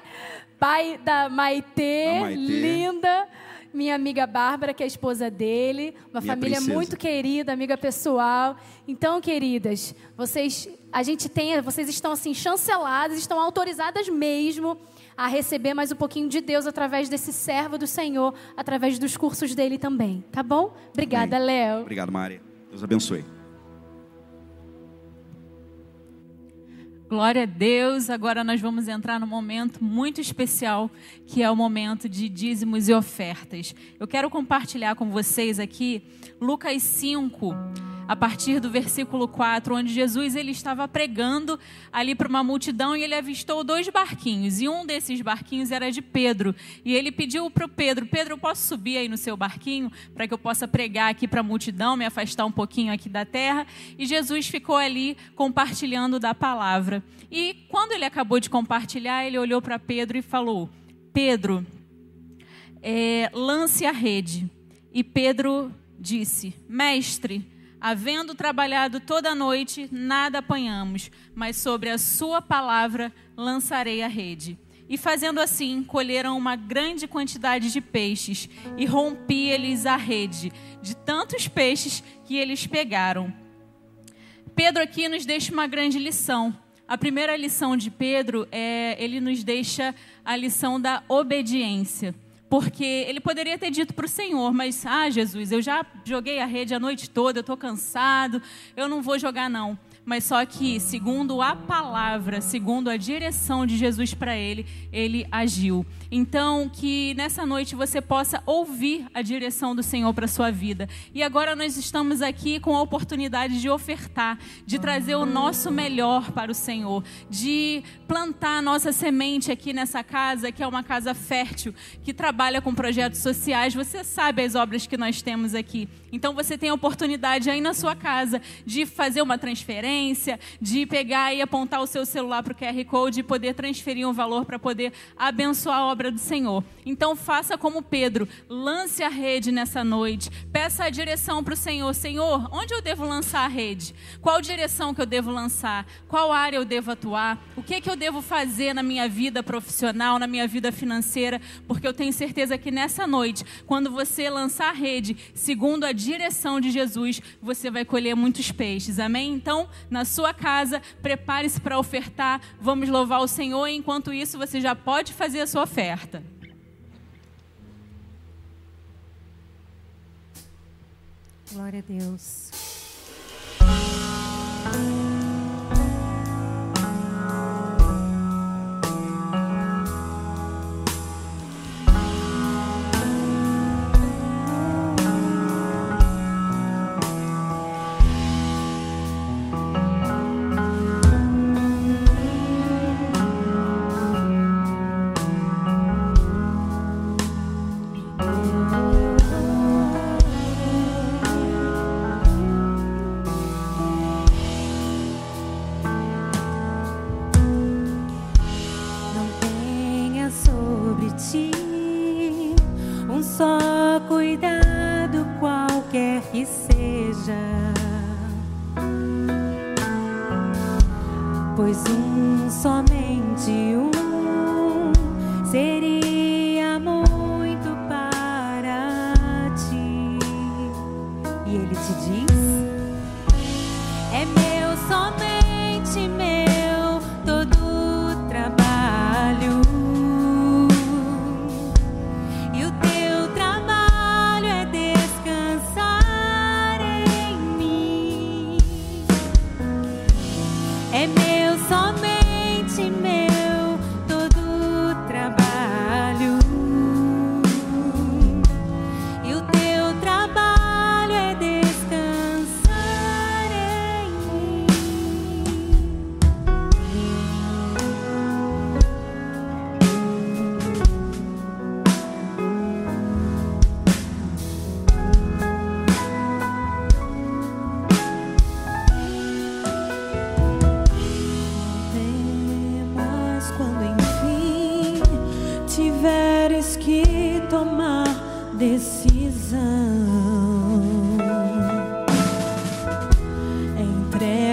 pai da Maitê, Maitê. linda. Minha amiga Bárbara, que é a esposa dele, uma Minha família princesa. muito querida, amiga pessoal. Então, queridas, vocês, a gente tem, vocês estão assim chanceladas, estão autorizadas mesmo a receber mais um pouquinho de Deus através desse servo do Senhor, através dos cursos dele também, tá bom? Obrigada. Léo. Obrigado, Mari. Deus abençoe. Glória a Deus. Agora nós vamos entrar num momento muito especial, que é o momento de dízimos e ofertas. Eu quero compartilhar com vocês aqui Lucas 5, a partir do versículo 4, onde Jesus ele estava pregando ali para uma multidão e ele avistou dois barquinhos. E um desses barquinhos era de Pedro. E ele pediu para o Pedro: Pedro, eu posso subir aí no seu barquinho para que eu possa pregar aqui para a multidão, me afastar um pouquinho aqui da terra? E Jesus ficou ali compartilhando da palavra. E quando ele acabou de compartilhar, ele olhou para Pedro e falou: Pedro, é, lance a rede. E Pedro disse: Mestre, havendo trabalhado toda a noite, nada apanhamos, mas sobre a sua palavra lançarei a rede. E fazendo assim, colheram uma grande quantidade de peixes, e rompi-lhes a rede, de tantos peixes que eles pegaram. Pedro aqui nos deixa uma grande lição. A primeira lição de Pedro é ele nos deixa a lição da obediência. Porque ele poderia ter dito para o Senhor, mas, ah, Jesus, eu já joguei a rede a noite toda, eu estou cansado, eu não vou jogar não. Mas só que, segundo a palavra, segundo a direção de Jesus para ele, ele agiu. Então, que nessa noite você possa ouvir a direção do Senhor para sua vida. E agora nós estamos aqui com a oportunidade de ofertar, de trazer o nosso melhor para o Senhor, de plantar a nossa semente aqui nessa casa, que é uma casa fértil, que trabalha com projetos sociais. Você sabe as obras que nós temos aqui. Então, você tem a oportunidade aí na sua casa de fazer uma transferência transferência, de pegar e apontar o seu celular para o QR Code e poder transferir um valor para poder abençoar a obra do Senhor. Então faça como Pedro, lance a rede nessa noite, peça a direção para o Senhor. Senhor, onde eu devo lançar a rede? Qual direção que eu devo lançar? Qual área eu devo atuar? O que, que eu devo fazer na minha vida profissional, na minha vida financeira? Porque eu tenho certeza que nessa noite, quando você lançar a rede segundo a direção de Jesus, você vai colher muitos peixes. Amém? Então, na sua casa, prepare-se para ofertar. Vamos louvar o Senhor. Enquanto isso, você já pode fazer a sua oferta. Glória a Deus.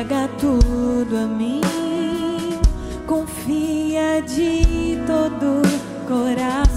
Entrega tudo a mim, confia de todo coração.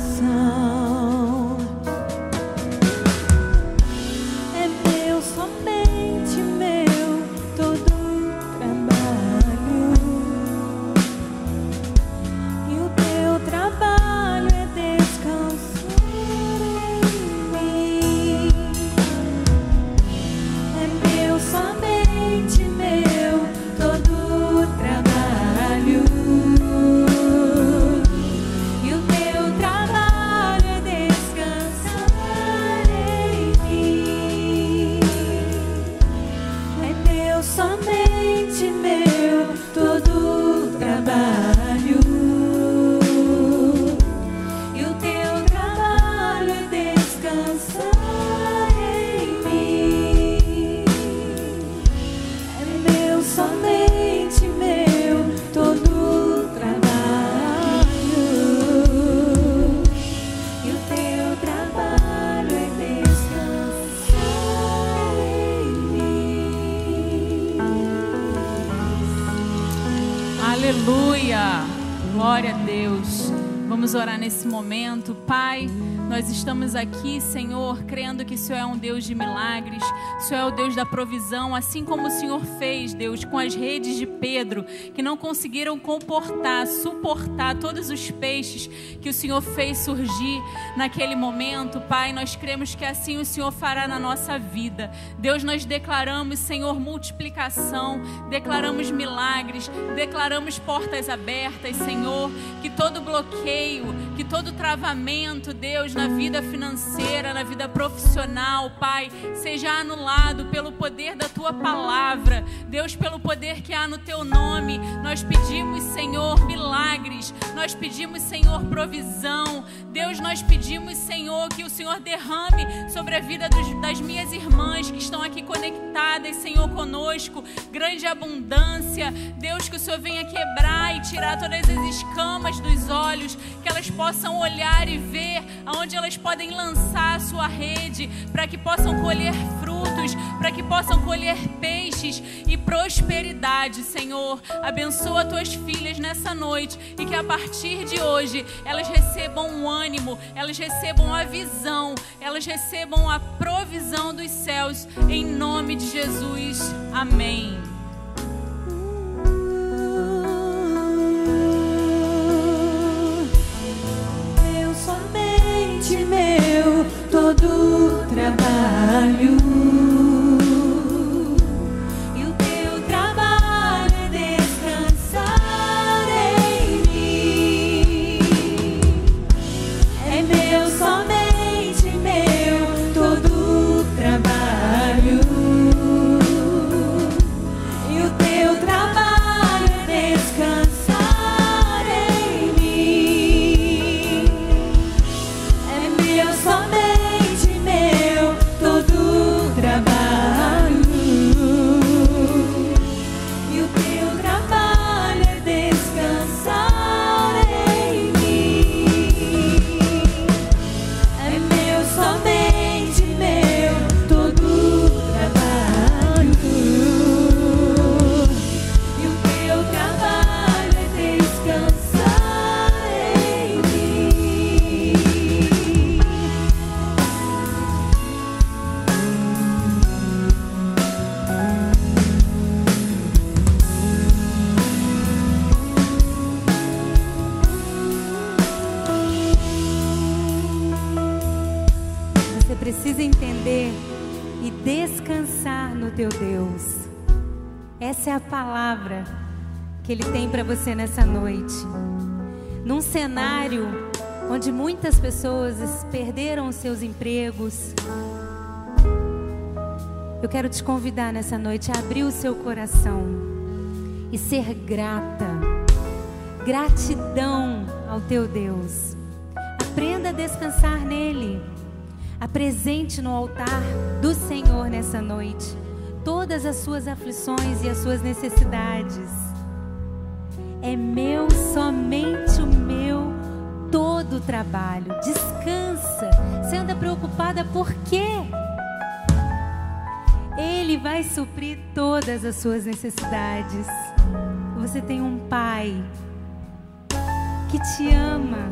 Aqui, Senhor, crendo que o Senhor é um Deus de milagres, o Senhor é o Deus da provisão, assim como o Senhor fez, Deus, com as redes de Pedro, que não conseguiram comportar, suportar todos os peixes que o Senhor fez surgir naquele momento. Pai, nós cremos que assim o Senhor fará na nossa vida. Deus, nós declaramos, Senhor, multiplicação, declaramos milagres, declaramos portas abertas, Senhor, que todo bloqueio, que todo travamento, Deus, na vida financeira, na vida profissional, Pai, seja anulado pelo poder da tua palavra. Deus, pelo poder que há no teu nome, nós pedimos, Senhor, milagres. Nós pedimos, Senhor, provisão. Deus, nós pedimos, Senhor, que o Senhor derrame sobre a vida dos, das minhas irmãs que estão aqui conectadas, Senhor, conosco. Grande abundância. Deus, que o Senhor venha quebrar e tirar todas as escamas dos olhos, que elas possam olhar e ver aonde elas podem lançar a sua rede, para que possam colher frutos, para que possam colher peixes e prosperidade, Senhor. Abençoa tuas filhas nessa noite e que a partir de hoje elas recebam um ânimo, elas recebam a visão, elas recebam a provisão dos céus, em nome de Jesus. Amém. Meu, todo trabalho. Você nessa noite. Num cenário onde muitas pessoas perderam seus empregos, eu quero te convidar nessa noite a abrir o seu coração e ser grata. Gratidão ao teu Deus. Aprenda a descansar nele. Apresente no altar do Senhor nessa noite todas as suas aflições e as suas necessidades. É meu, somente o meu, todo o trabalho. Descansa. Você anda preocupada por quê? Ele vai suprir todas as suas necessidades. Você tem um pai que te ama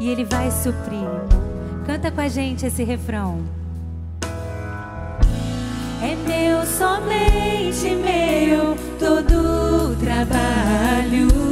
e ele vai suprir. Canta com a gente esse refrão. É meu, somente meu, todo trabalho.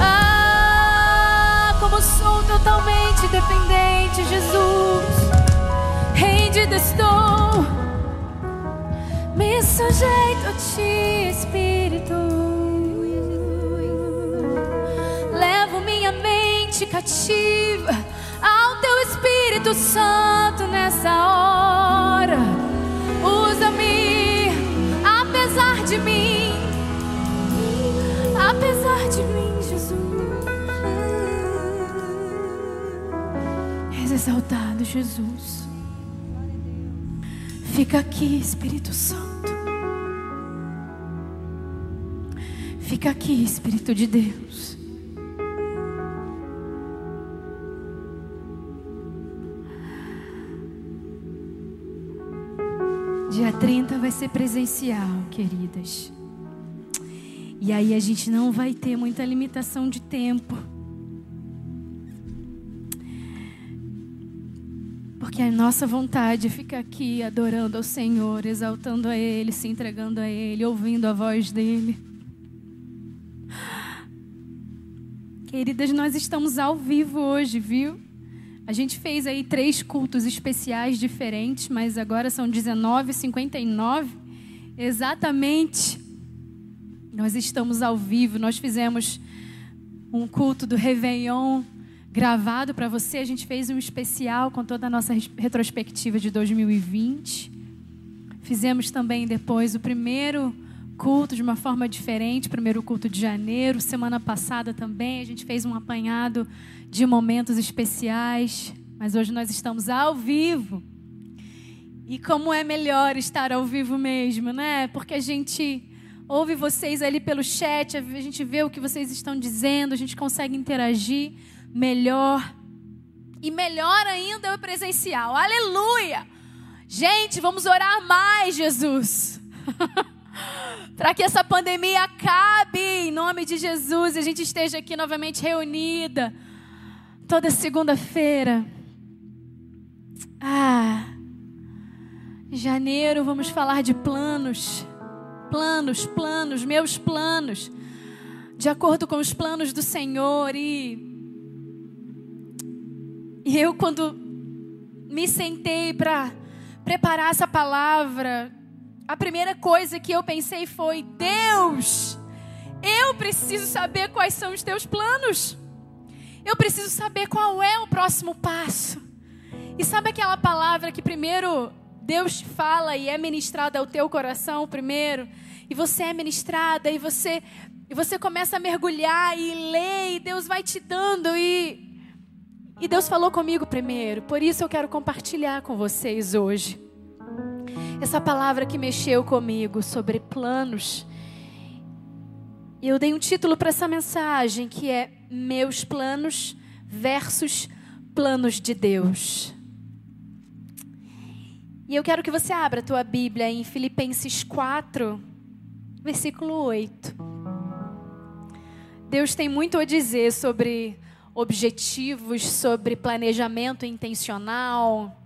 Ah, ah, ah, sou totalmente dependente, Jesus. Rendida estou. Me sujeito a ti, Espírito. Levo minha mente cativa ao teu Espírito Santo nessa hora. Exaltado, Jesus. Fica aqui, Espírito Santo. Fica aqui, Espírito de Deus. Dia 30 vai ser presencial, queridas. E aí a gente não vai ter muita limitação de tempo. Porque a nossa vontade ficar aqui adorando ao Senhor, exaltando a Ele, se entregando a Ele, ouvindo a voz dEle. Queridas, nós estamos ao vivo hoje, viu? A gente fez aí três cultos especiais diferentes, mas agora são 19h59. Exatamente. Nós estamos ao vivo. Nós fizemos um culto do Réveillon gravado para você. A gente fez um especial com toda a nossa retrospectiva de 2020. Fizemos também depois o primeiro culto de uma forma diferente, primeiro culto de janeiro. Semana passada também a gente fez um apanhado de momentos especiais. Mas hoje nós estamos ao vivo. E como é melhor estar ao vivo mesmo, né? Porque a gente ouve vocês ali pelo chat, a gente vê o que vocês estão dizendo, a gente consegue interagir melhor. E melhor ainda é o presencial. Aleluia! Gente, vamos orar mais, Jesus. Para que essa pandemia acabe em nome de Jesus e a gente esteja aqui novamente reunida toda segunda-feira. Ah, janeiro vamos falar de planos, planos, planos, meus planos, de acordo com os planos do Senhor e e eu quando me sentei para preparar essa palavra, a primeira coisa que eu pensei foi: Deus, eu preciso saber quais são os teus planos. Eu preciso saber qual é o próximo passo. E sabe aquela palavra que primeiro Deus fala e é ministrada ao teu coração primeiro, e você é ministrada e você e você começa a mergulhar e ler e Deus vai te dando e e Deus falou comigo primeiro. Por isso eu quero compartilhar com vocês hoje essa palavra que mexeu comigo sobre planos. Eu dei um título para essa mensagem que é Meus planos versus planos de Deus. E eu quero que você abra a tua Bíblia em Filipenses 4, versículo 8. Deus tem muito a dizer sobre objetivos, sobre planejamento intencional,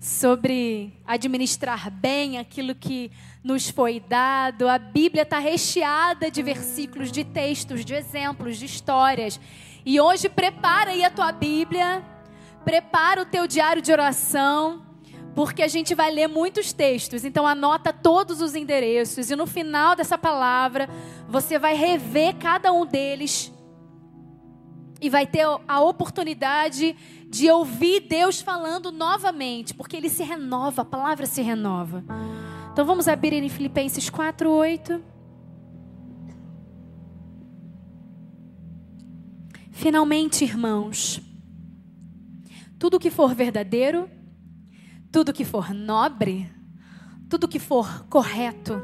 sobre administrar bem aquilo que nos foi dado. A Bíblia está recheada de versículos, de textos, de exemplos, de histórias. E hoje prepara aí a tua Bíblia, prepara o teu diário de oração, porque a gente vai ler muitos textos. Então anota todos os endereços e no final dessa palavra você vai rever cada um deles e vai ter a oportunidade de ouvir Deus falando novamente, porque ele se renova, a palavra se renova. Então vamos abrir em Filipenses 4:8. Finalmente, irmãos, tudo que for verdadeiro, tudo que for nobre, tudo que for correto,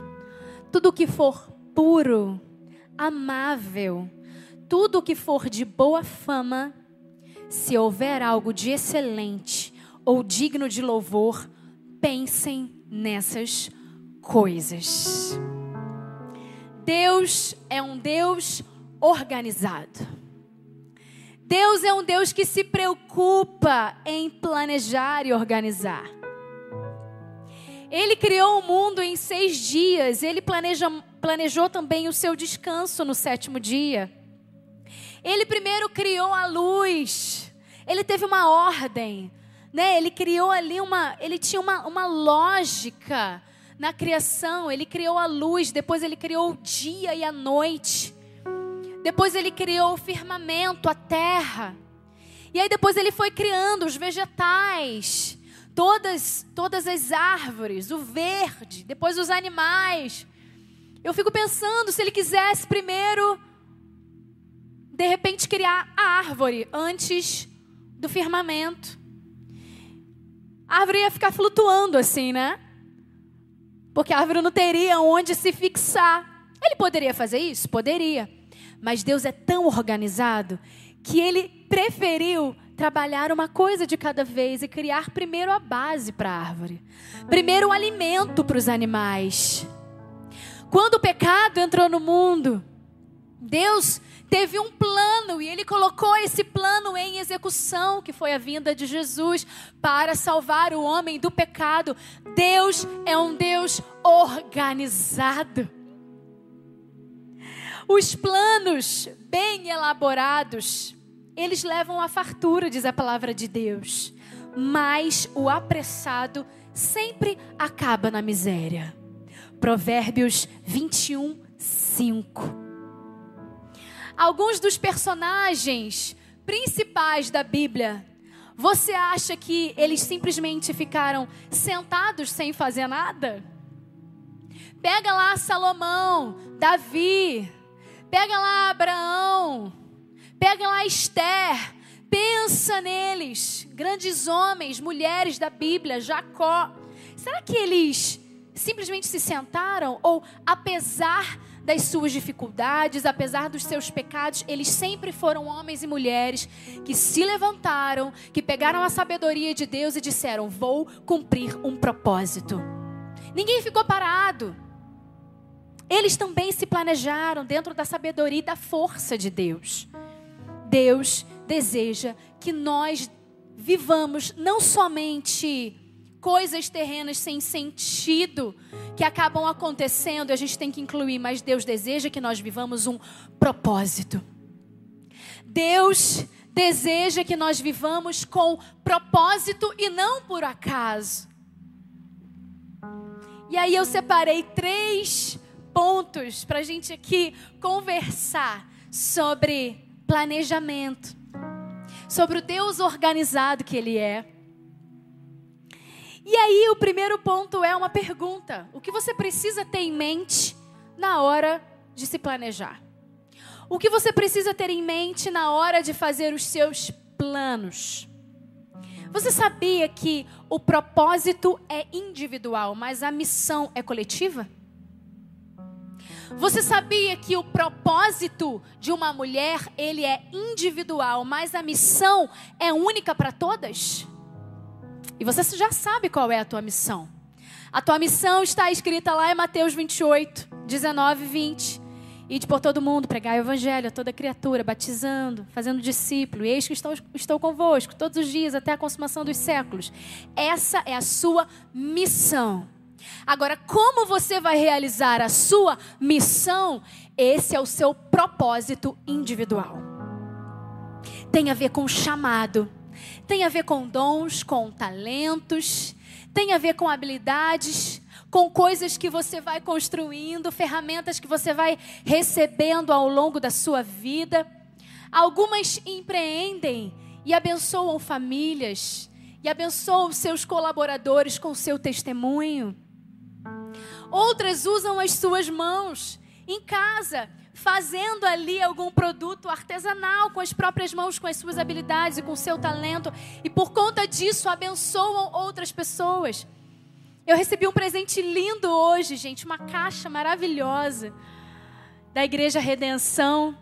tudo que for puro, amável, tudo que for de boa fama, se houver algo de excelente ou digno de louvor, pensem nessas coisas. Deus é um Deus organizado. Deus é um Deus que se preocupa em planejar e organizar. Ele criou o mundo em seis dias, ele planeja, planejou também o seu descanso no sétimo dia. Ele primeiro criou a luz. Ele teve uma ordem, né? Ele criou ali uma, ele tinha uma, uma lógica na criação. Ele criou a luz, depois ele criou o dia e a noite. Depois ele criou o firmamento, a terra. E aí depois ele foi criando os vegetais, todas todas as árvores, o verde, depois os animais. Eu fico pensando se ele quisesse primeiro de repente criar a árvore antes do firmamento. A árvore ia ficar flutuando assim, né? Porque a árvore não teria onde se fixar. Ele poderia fazer isso? Poderia. Mas Deus é tão organizado que ele preferiu trabalhar uma coisa de cada vez e criar primeiro a base para a árvore, primeiro o alimento para os animais. Quando o pecado entrou no mundo, Deus teve um plano e ele colocou esse plano em execução, que foi a vinda de Jesus para salvar o homem do pecado. Deus é um Deus organizado. Os planos bem elaborados, eles levam à fartura, diz a palavra de Deus. Mas o apressado sempre acaba na miséria. Provérbios 21, 5. Alguns dos personagens principais da Bíblia, você acha que eles simplesmente ficaram sentados sem fazer nada? Pega lá Salomão, Davi, Pega lá Abraão, pega lá Esther, pensa neles, grandes homens, mulheres da Bíblia, Jacó. Será que eles simplesmente se sentaram ou apesar das suas dificuldades, apesar dos seus pecados, eles sempre foram homens e mulheres que se levantaram, que pegaram a sabedoria de Deus e disseram: "Vou cumprir um propósito". Ninguém ficou parado. Eles também se planejaram dentro da sabedoria e da força de Deus. Deus deseja que nós vivamos não somente coisas terrenas sem sentido que acabam acontecendo, a gente tem que incluir, mas Deus deseja que nós vivamos um propósito. Deus deseja que nós vivamos com propósito e não por acaso. E aí eu separei três pontos para a gente aqui conversar sobre planejamento, sobre o Deus organizado que Ele é. E aí, o primeiro ponto é uma pergunta: o que você precisa ter em mente na hora de se planejar? O que você precisa ter em mente na hora de fazer os seus planos? Você sabia que o propósito é individual, mas a missão é coletiva? Você sabia que o propósito de uma mulher, ele é individual, mas a missão é única para todas? E você já sabe qual é a tua missão. A tua missão está escrita lá em Mateus 28, 19 e 20. Ide por todo mundo, pregar o evangelho a toda criatura, batizando, fazendo discípulo. E eis que estou, estou convosco todos os dias até a consumação dos séculos. Essa é a sua missão. Agora, como você vai realizar a sua missão? Esse é o seu propósito individual. Tem a ver com chamado, tem a ver com dons, com talentos, tem a ver com habilidades, com coisas que você vai construindo, ferramentas que você vai recebendo ao longo da sua vida. Algumas empreendem e abençoam famílias, e abençoam seus colaboradores com seu testemunho. Outras usam as suas mãos em casa, fazendo ali algum produto artesanal com as próprias mãos, com as suas habilidades e com o seu talento, e por conta disso abençoam outras pessoas. Eu recebi um presente lindo hoje, gente, uma caixa maravilhosa da Igreja Redenção,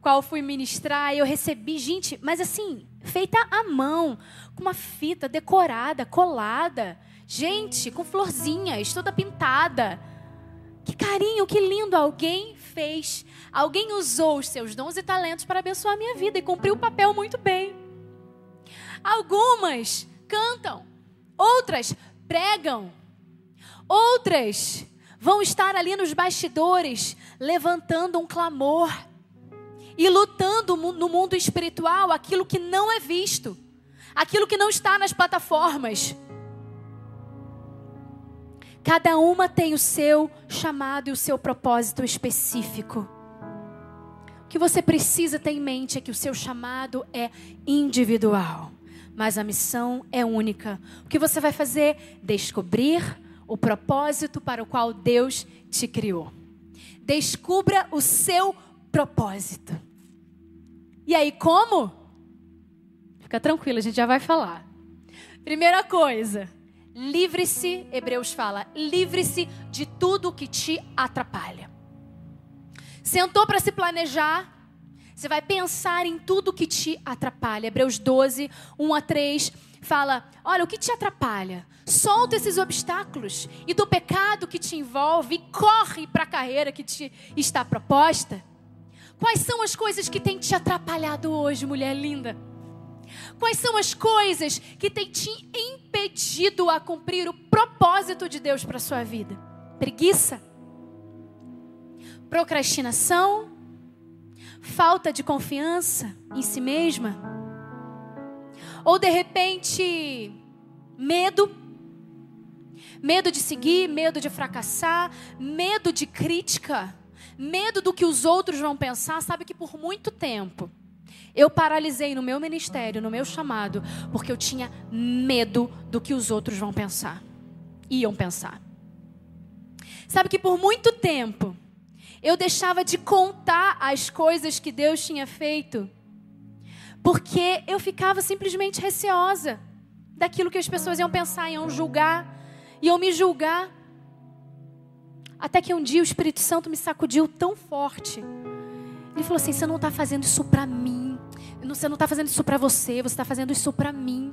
qual fui ministrar, eu recebi, gente, mas assim, feita à mão, com uma fita decorada, colada. Gente, com florzinhas, toda pintada. Que carinho, que lindo. Alguém fez, alguém usou os seus dons e talentos para abençoar a minha vida e cumpriu o papel muito bem. Algumas cantam, outras pregam, outras vão estar ali nos bastidores levantando um clamor. e lutando no mundo espiritual aquilo que não é visto, aquilo que não está nas plataformas. Cada uma tem o seu chamado e o seu propósito específico. O que você precisa ter em mente é que o seu chamado é individual, mas a missão é única. O que você vai fazer? Descobrir o propósito para o qual Deus te criou. Descubra o seu propósito. E aí, como? Fica tranquilo, a gente já vai falar. Primeira coisa, livre-se, Hebreus fala, livre-se de tudo que te atrapalha. Sentou para se planejar, você vai pensar em tudo que te atrapalha. Hebreus 12, 1 a 3 fala: Olha, o que te atrapalha? Solta esses obstáculos e do pecado que te envolve e corre para a carreira que te está proposta. Quais são as coisas que têm te atrapalhado hoje, mulher linda? Quais são as coisas que têm te impedido a cumprir o propósito de Deus para sua vida? Preguiça? Procrastinação? Falta de confiança em si mesma? Ou de repente, medo? Medo de seguir, medo de fracassar, medo de crítica, medo do que os outros vão pensar. Sabe que por muito tempo eu paralisei no meu ministério, no meu chamado, porque eu tinha medo do que os outros vão pensar. Iam pensar. Sabe que por muito tempo eu deixava de contar as coisas que Deus tinha feito, porque eu ficava simplesmente receosa daquilo que as pessoas iam pensar, iam julgar, iam me julgar. Até que um dia o Espírito Santo me sacudiu tão forte. Ele falou assim: Você não está fazendo isso para mim. Você não está fazendo isso para você, você está fazendo isso para mim.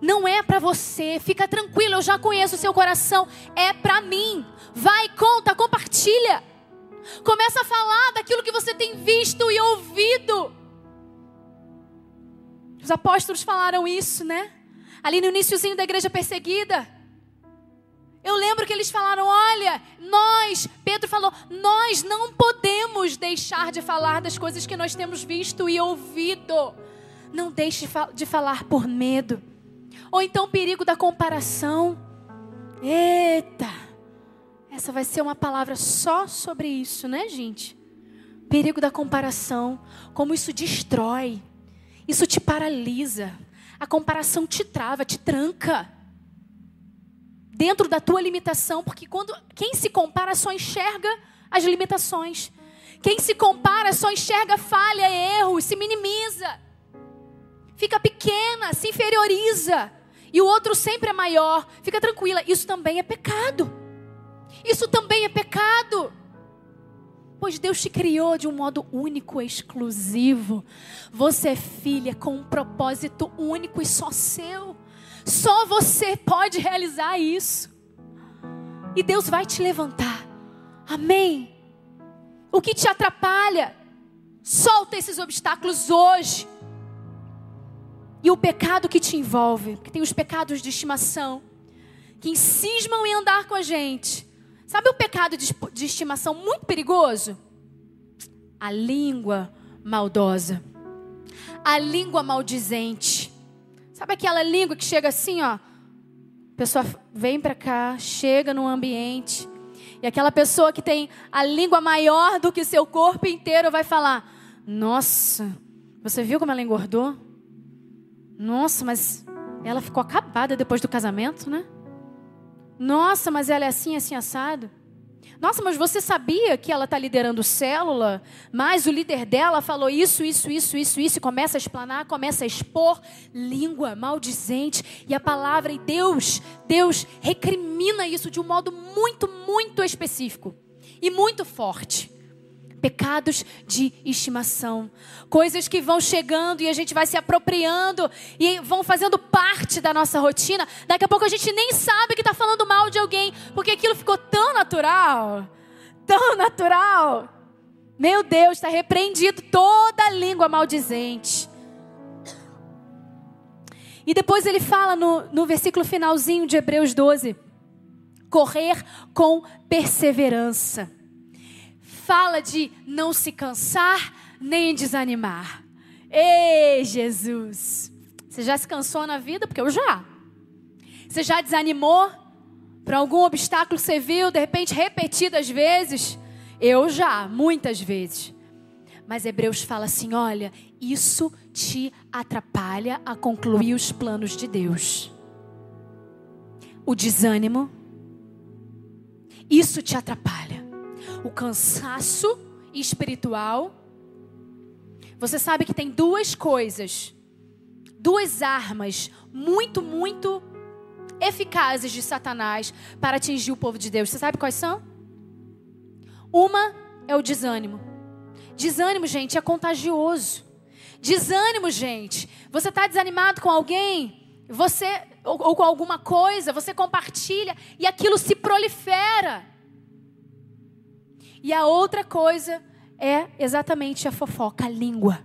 Não é para você, fica tranquilo, eu já conheço o seu coração, é para mim. Vai, conta, compartilha. Começa a falar daquilo que você tem visto e ouvido. Os apóstolos falaram isso, né? Ali no iníciozinho da igreja perseguida. Eu lembro que eles falaram: olha, nós, Pedro falou, nós não podemos deixar de falar das coisas que nós temos visto e ouvido. Não deixe de falar por medo. Ou então perigo da comparação. Eita, essa vai ser uma palavra só sobre isso, né, gente? Perigo da comparação, como isso destrói, isso te paralisa. A comparação te trava, te tranca dentro da tua limitação, porque quando quem se compara só enxerga as limitações. Quem se compara só enxerga falha, erro, se minimiza. Fica pequena, se inferioriza. E o outro sempre é maior. Fica tranquila, isso também é pecado. Isso também é pecado. Pois Deus te criou de um modo único, exclusivo. Você é filha com um propósito único e só seu. Só você pode realizar isso. E Deus vai te levantar. Amém. O que te atrapalha? Solta esses obstáculos hoje. E o pecado que te envolve, que tem os pecados de estimação, que insismam em andar com a gente. Sabe o pecado de, de estimação muito perigoso? A língua maldosa, a língua maldizente. Sabe aquela língua que chega assim, ó? A pessoa vem para cá, chega no ambiente, e aquela pessoa que tem a língua maior do que seu corpo inteiro vai falar: Nossa, você viu como ela engordou? Nossa, mas ela ficou acabada depois do casamento, né? Nossa, mas ela é assim, assim, assado. Nossa, mas você sabia que ela está liderando célula? Mas o líder dela falou isso, isso, isso, isso, isso. E começa a explanar, começa a expor língua maldizente. E a palavra, e Deus, Deus recrimina isso de um modo muito, muito específico e muito forte pecados de estimação, coisas que vão chegando e a gente vai se apropriando e vão fazendo parte da nossa rotina. Daqui a pouco a gente nem sabe que está falando mal de alguém, porque aquilo ficou tão natural, tão natural. Meu Deus, está repreendido toda a língua maldizente. E depois ele fala no, no versículo finalzinho de Hebreus 12: correr com perseverança fala de não se cansar, nem desanimar. Ei, Jesus! Você já se cansou na vida? Porque eu já. Você já desanimou por algum obstáculo que você viu, de repente repetidas vezes? Eu já, muitas vezes. Mas Hebreus fala assim: olha, isso te atrapalha a concluir os planos de Deus. O desânimo, isso te atrapalha. O cansaço espiritual. Você sabe que tem duas coisas, duas armas muito, muito eficazes de Satanás para atingir o povo de Deus. Você sabe quais são? Uma é o desânimo. Desânimo, gente, é contagioso. Desânimo, gente. Você está desanimado com alguém, você ou, ou com alguma coisa, você compartilha e aquilo se prolifera. E a outra coisa é exatamente a fofoca, a língua.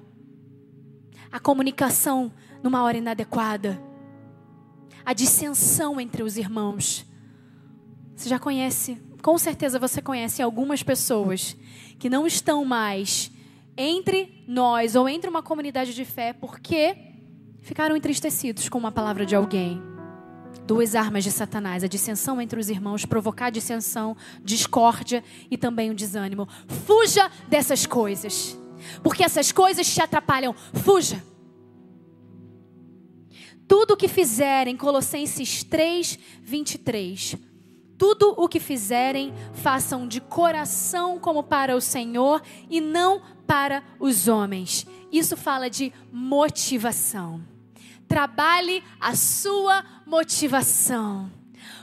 A comunicação numa hora inadequada. A dissensão entre os irmãos. Você já conhece, com certeza você conhece algumas pessoas que não estão mais entre nós ou entre uma comunidade de fé porque ficaram entristecidos com uma palavra de alguém. Duas armas de Satanás: a dissensão entre os irmãos, provocar dissensão, discórdia e também o desânimo. Fuja dessas coisas, porque essas coisas te atrapalham. Fuja. Tudo o que fizerem, Colossenses 3, 23. Tudo o que fizerem, façam de coração como para o Senhor e não para os homens. Isso fala de motivação. Trabalhe a sua motivação.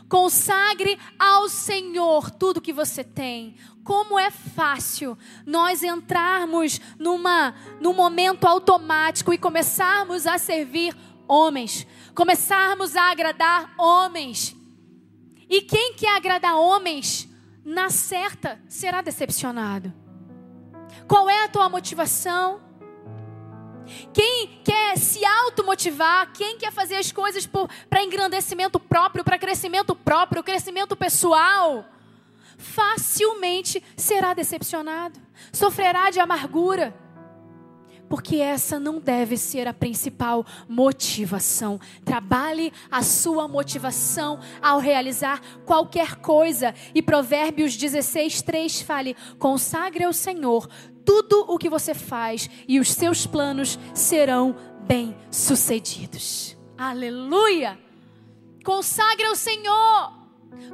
Consagre ao Senhor tudo que você tem. Como é fácil nós entrarmos numa, num momento automático e começarmos a servir homens, começarmos a agradar homens. E quem quer agradar homens, na certa será decepcionado. Qual é a tua motivação? Quem quer se automotivar, quem quer fazer as coisas para engrandecimento próprio, para crescimento próprio, crescimento pessoal, facilmente será decepcionado, sofrerá de amargura. Porque essa não deve ser a principal motivação. Trabalhe a sua motivação ao realizar qualquer coisa. E Provérbios 16, 3 fale: consagre ao Senhor tudo o que você faz e os seus planos serão bem-sucedidos. Aleluia! Consagre ao Senhor.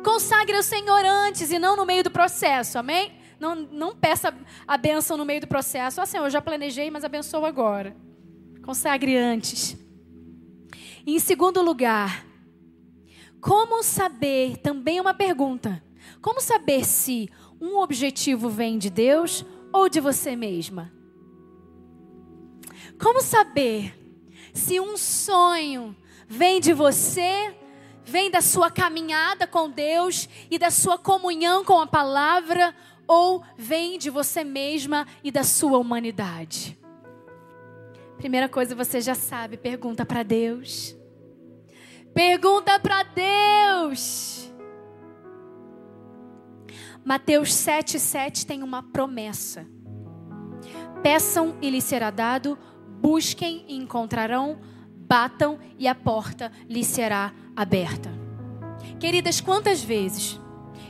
Consagre ao Senhor antes e não no meio do processo, amém? Não, não peça a bênção no meio do processo. Assim, eu já planejei, mas abençoo agora. Consagre antes. E em segundo lugar, como saber, também é uma pergunta, como saber se um objetivo vem de Deus ou de você mesma? Como saber se um sonho vem de você, vem da sua caminhada com Deus e da sua comunhão com a palavra, ou vem de você mesma e da sua humanidade? Primeira coisa você já sabe, pergunta para Deus. Pergunta para Deus. Mateus 7,7 tem uma promessa: Peçam e lhes será dado, busquem e encontrarão, batam e a porta lhes será aberta. Queridas, quantas vezes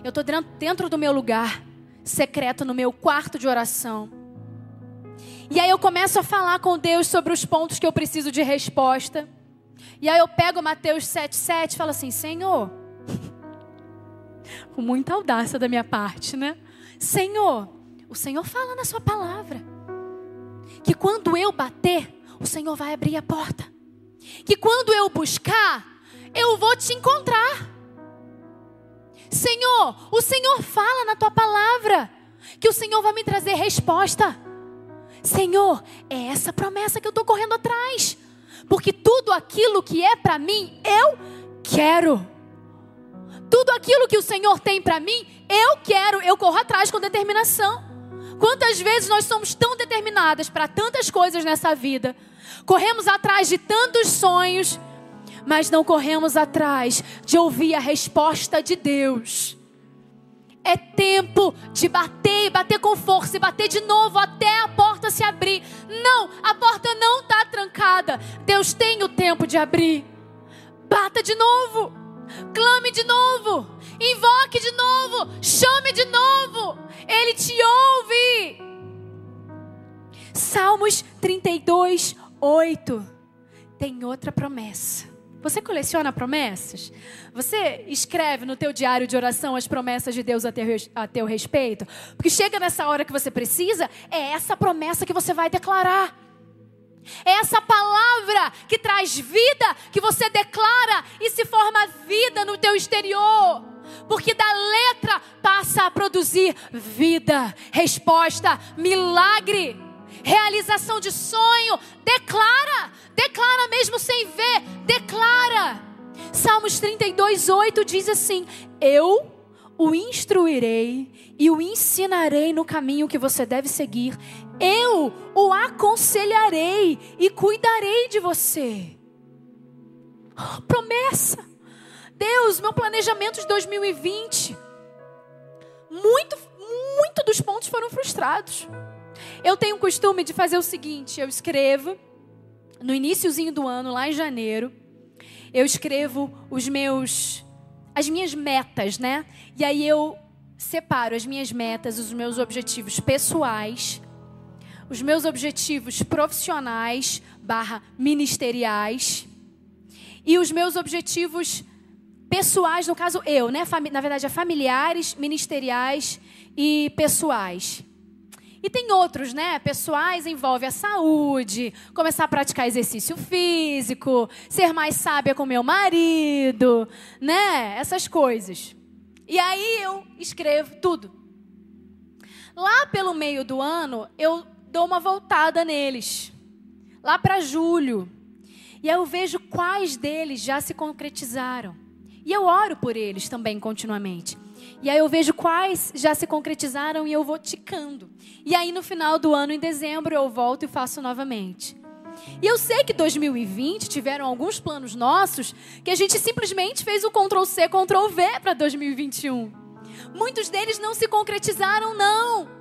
eu estou dentro do meu lugar secreto, no meu quarto de oração, e aí eu começo a falar com Deus sobre os pontos que eu preciso de resposta. E aí eu pego Mateus 7,7 e falo assim: Senhor, com muita audácia da minha parte, né? Senhor, o Senhor fala na Sua palavra que quando eu bater, o Senhor vai abrir a porta. Que quando eu buscar, eu vou te encontrar. Senhor, o Senhor fala na tua palavra que o Senhor vai me trazer resposta. Senhor, é essa promessa que eu estou correndo atrás. Porque tudo aquilo que é para mim, eu quero. Tudo aquilo que o Senhor tem para mim, eu quero, eu corro atrás com determinação. Quantas vezes nós somos tão determinadas para tantas coisas nessa vida, corremos atrás de tantos sonhos, mas não corremos atrás de ouvir a resposta de Deus. É tempo de bater e bater com força e bater de novo até a porta se abrir. Não, a porta não está trancada. Deus tem o tempo de abrir. Bata de novo. Clame de novo. Invoque de novo. Chame de novo. Ele te ouve. Salmos 32, 8. Tem outra promessa. Você coleciona promessas? Você escreve no teu diário de oração as promessas de Deus a teu, a teu respeito? Porque chega nessa hora que você precisa, é essa promessa que você vai declarar. É essa palavra que traz vida, que você declara e se forma vida no teu exterior. Porque da letra passa a produzir vida, resposta, milagre realização de sonho. Declara, declara mesmo sem ver, declara. Salmos 32, 8 diz assim: Eu o instruirei e o ensinarei no caminho que você deve seguir. Eu o aconselharei e cuidarei de você. Promessa. Deus, meu planejamento de 2020. Muito, muito dos pontos foram frustrados. Eu tenho o costume de fazer o seguinte: eu escrevo no iníciozinho do ano, lá em janeiro, eu escrevo os meus as minhas metas, né? E aí eu separo as minhas metas, os meus objetivos pessoais, os meus objetivos profissionais barra ministeriais e os meus objetivos pessoais, no caso eu, né? Na verdade, é familiares, ministeriais e pessoais. E tem outros, né? Pessoais envolve a saúde, começar a praticar exercício físico, ser mais sábia com meu marido, né? Essas coisas. E aí eu escrevo tudo. Lá pelo meio do ano, eu dou uma voltada neles. Lá para julho. E aí eu vejo quais deles já se concretizaram. E eu oro por eles também continuamente. E aí eu vejo quais já se concretizaram e eu vou ticando. E aí no final do ano, em dezembro, eu volto e faço novamente. E eu sei que 2020 tiveram alguns planos nossos que a gente simplesmente fez o Ctrl C, Ctrl V para 2021. Muitos deles não se concretizaram, não.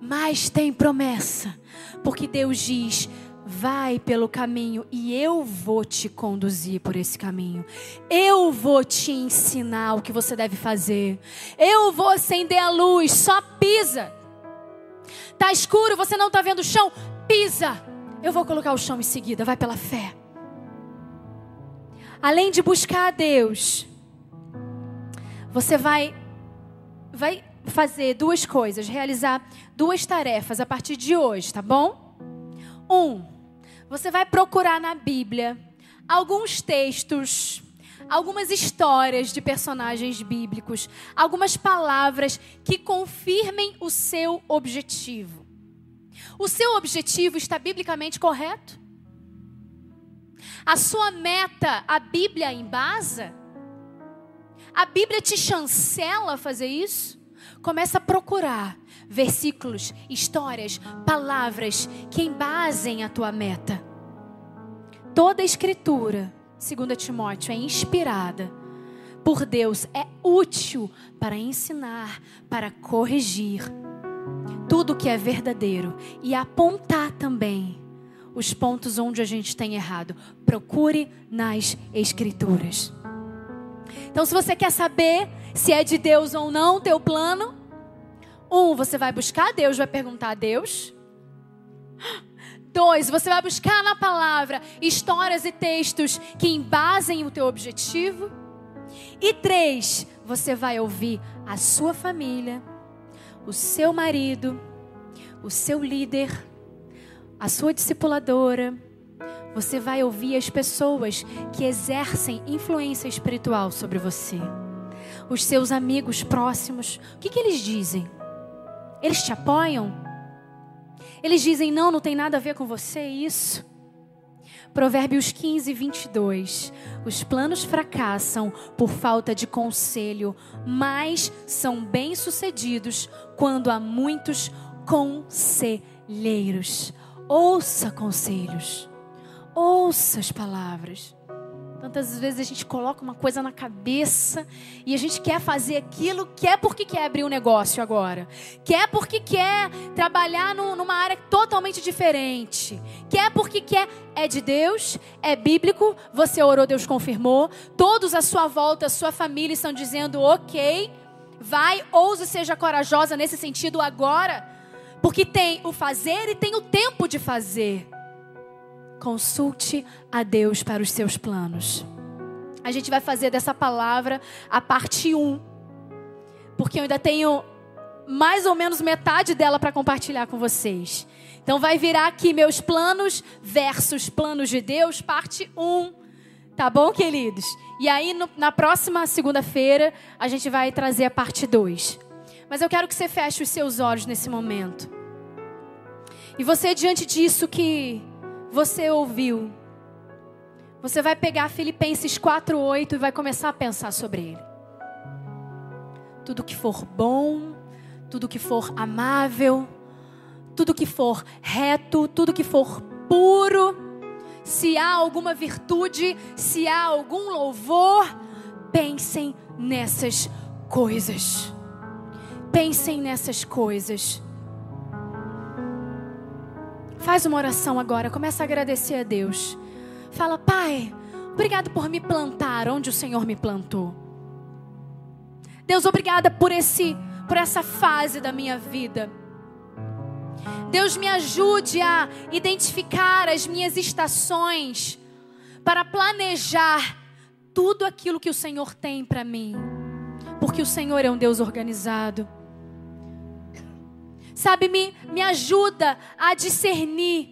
Mas tem promessa, porque Deus diz: Vai pelo caminho e eu vou te conduzir por esse caminho. Eu vou te ensinar o que você deve fazer. Eu vou acender a luz, só pisa. Tá escuro, você não tá vendo o chão? Pisa. Eu vou colocar o chão em seguida, vai pela fé. Além de buscar a Deus, você vai vai fazer duas coisas, realizar duas tarefas a partir de hoje, tá bom? Um, você vai procurar na Bíblia alguns textos, algumas histórias de personagens bíblicos, algumas palavras que confirmem o seu objetivo. O seu objetivo está biblicamente correto? A sua meta, a Bíblia embasa? A Bíblia te chancela a fazer isso? Começa a procurar versículos, histórias, palavras que embasem a tua meta. Toda a escritura, segundo Timóteo, é inspirada por Deus, é útil para ensinar, para corrigir tudo que é verdadeiro e apontar também os pontos onde a gente tem errado. Procure nas escrituras. Então, se você quer saber se é de Deus ou não teu plano, um, você vai buscar Deus, vai perguntar a Deus. Dois, você vai buscar na palavra histórias e textos que embasem o teu objetivo. E três, você vai ouvir a sua família, o seu marido, o seu líder, a sua discipuladora. Você vai ouvir as pessoas que exercem influência espiritual sobre você. Os seus amigos próximos, o que, que eles dizem? Eles te apoiam? Eles dizem: não, não tem nada a ver com você isso. Provérbios 15, 22. Os planos fracassam por falta de conselho, mas são bem-sucedidos quando há muitos conselheiros. Ouça conselhos, ouça as palavras. Tantas vezes a gente coloca uma coisa na cabeça e a gente quer fazer aquilo, quer porque quer abrir um negócio agora, quer porque quer trabalhar no, numa área totalmente diferente, quer porque quer. É de Deus, é bíblico, você orou, Deus confirmou. Todos à sua volta, a sua família estão dizendo ok, vai, ouse, seja corajosa nesse sentido agora, porque tem o fazer e tem o tempo de fazer. Consulte a Deus para os seus planos. A gente vai fazer dessa palavra a parte 1. Porque eu ainda tenho mais ou menos metade dela para compartilhar com vocês. Então vai virar aqui meus planos versus planos de Deus, parte 1. Tá bom, queridos? E aí no, na próxima segunda-feira a gente vai trazer a parte 2. Mas eu quero que você feche os seus olhos nesse momento. E você diante disso que você ouviu, você vai pegar Filipenses 4:8 e vai começar a pensar sobre ele. Tudo que for bom, tudo que for amável, tudo que for reto, tudo que for puro, se há alguma virtude, se há algum louvor, pensem nessas coisas. Pensem nessas coisas. Faz uma oração agora, começa a agradecer a Deus. Fala, Pai, obrigado por me plantar onde o Senhor me plantou. Deus, obrigada por esse por essa fase da minha vida. Deus me ajude a identificar as minhas estações para planejar tudo aquilo que o Senhor tem para mim. Porque o Senhor é um Deus organizado. Sabe, me, me ajuda a discernir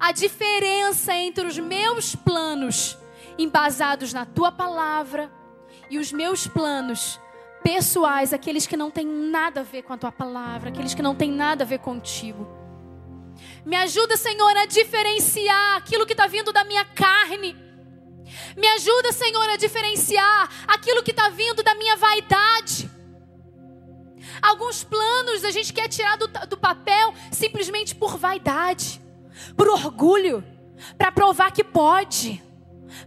a diferença entre os meus planos embasados na tua palavra e os meus planos pessoais, aqueles que não têm nada a ver com a tua palavra, aqueles que não têm nada a ver contigo. Me ajuda, Senhor, a diferenciar aquilo que está vindo da minha carne. Me ajuda, Senhor, a diferenciar aquilo que está vindo da minha vaidade. Alguns planos a gente quer tirar do, do papel simplesmente por vaidade, por orgulho, para provar que pode,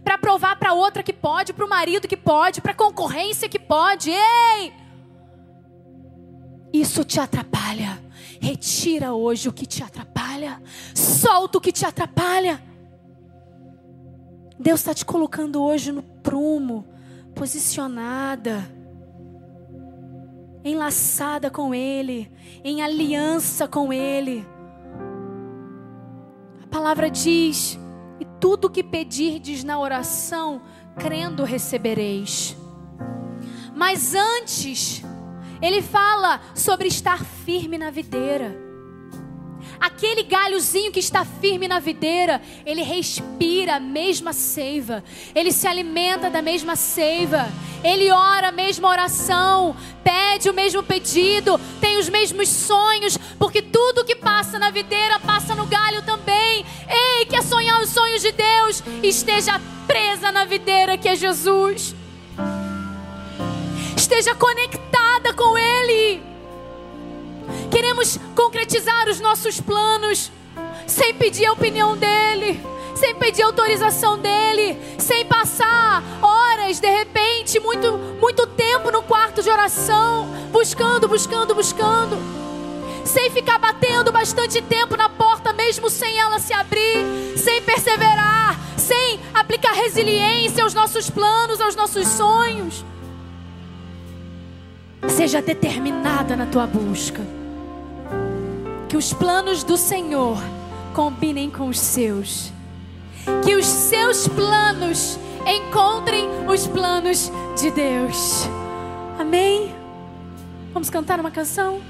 para provar para outra que pode, para o marido que pode, para a concorrência que pode. Ei! Isso te atrapalha. Retira hoje o que te atrapalha. Solta o que te atrapalha. Deus está te colocando hoje no prumo, posicionada enlaçada com Ele, em aliança com Ele. A palavra diz: e tudo que pedirdes na oração, crendo recebereis. Mas antes, ele fala sobre estar firme na videira. Aquele galhozinho que está firme na videira, ele respira a mesma seiva, ele se alimenta da mesma seiva, ele ora a mesma oração, pede o mesmo pedido, tem os mesmos sonhos, porque tudo que passa na videira passa no galho também. Ei, que sonhar os sonhos de Deus esteja presa na videira que é Jesus. Esteja conectada com Ele. Queremos concretizar os nossos planos sem pedir a opinião dele, sem pedir autorização dele, sem passar horas, de repente, muito, muito tempo no quarto de oração, buscando, buscando, buscando, sem ficar batendo bastante tempo na porta, mesmo sem ela se abrir, sem perseverar, sem aplicar resiliência aos nossos planos, aos nossos sonhos. Seja determinada na tua busca que os planos do Senhor combinem com os seus. Que os seus planos encontrem os planos de Deus. Amém? Vamos cantar uma canção?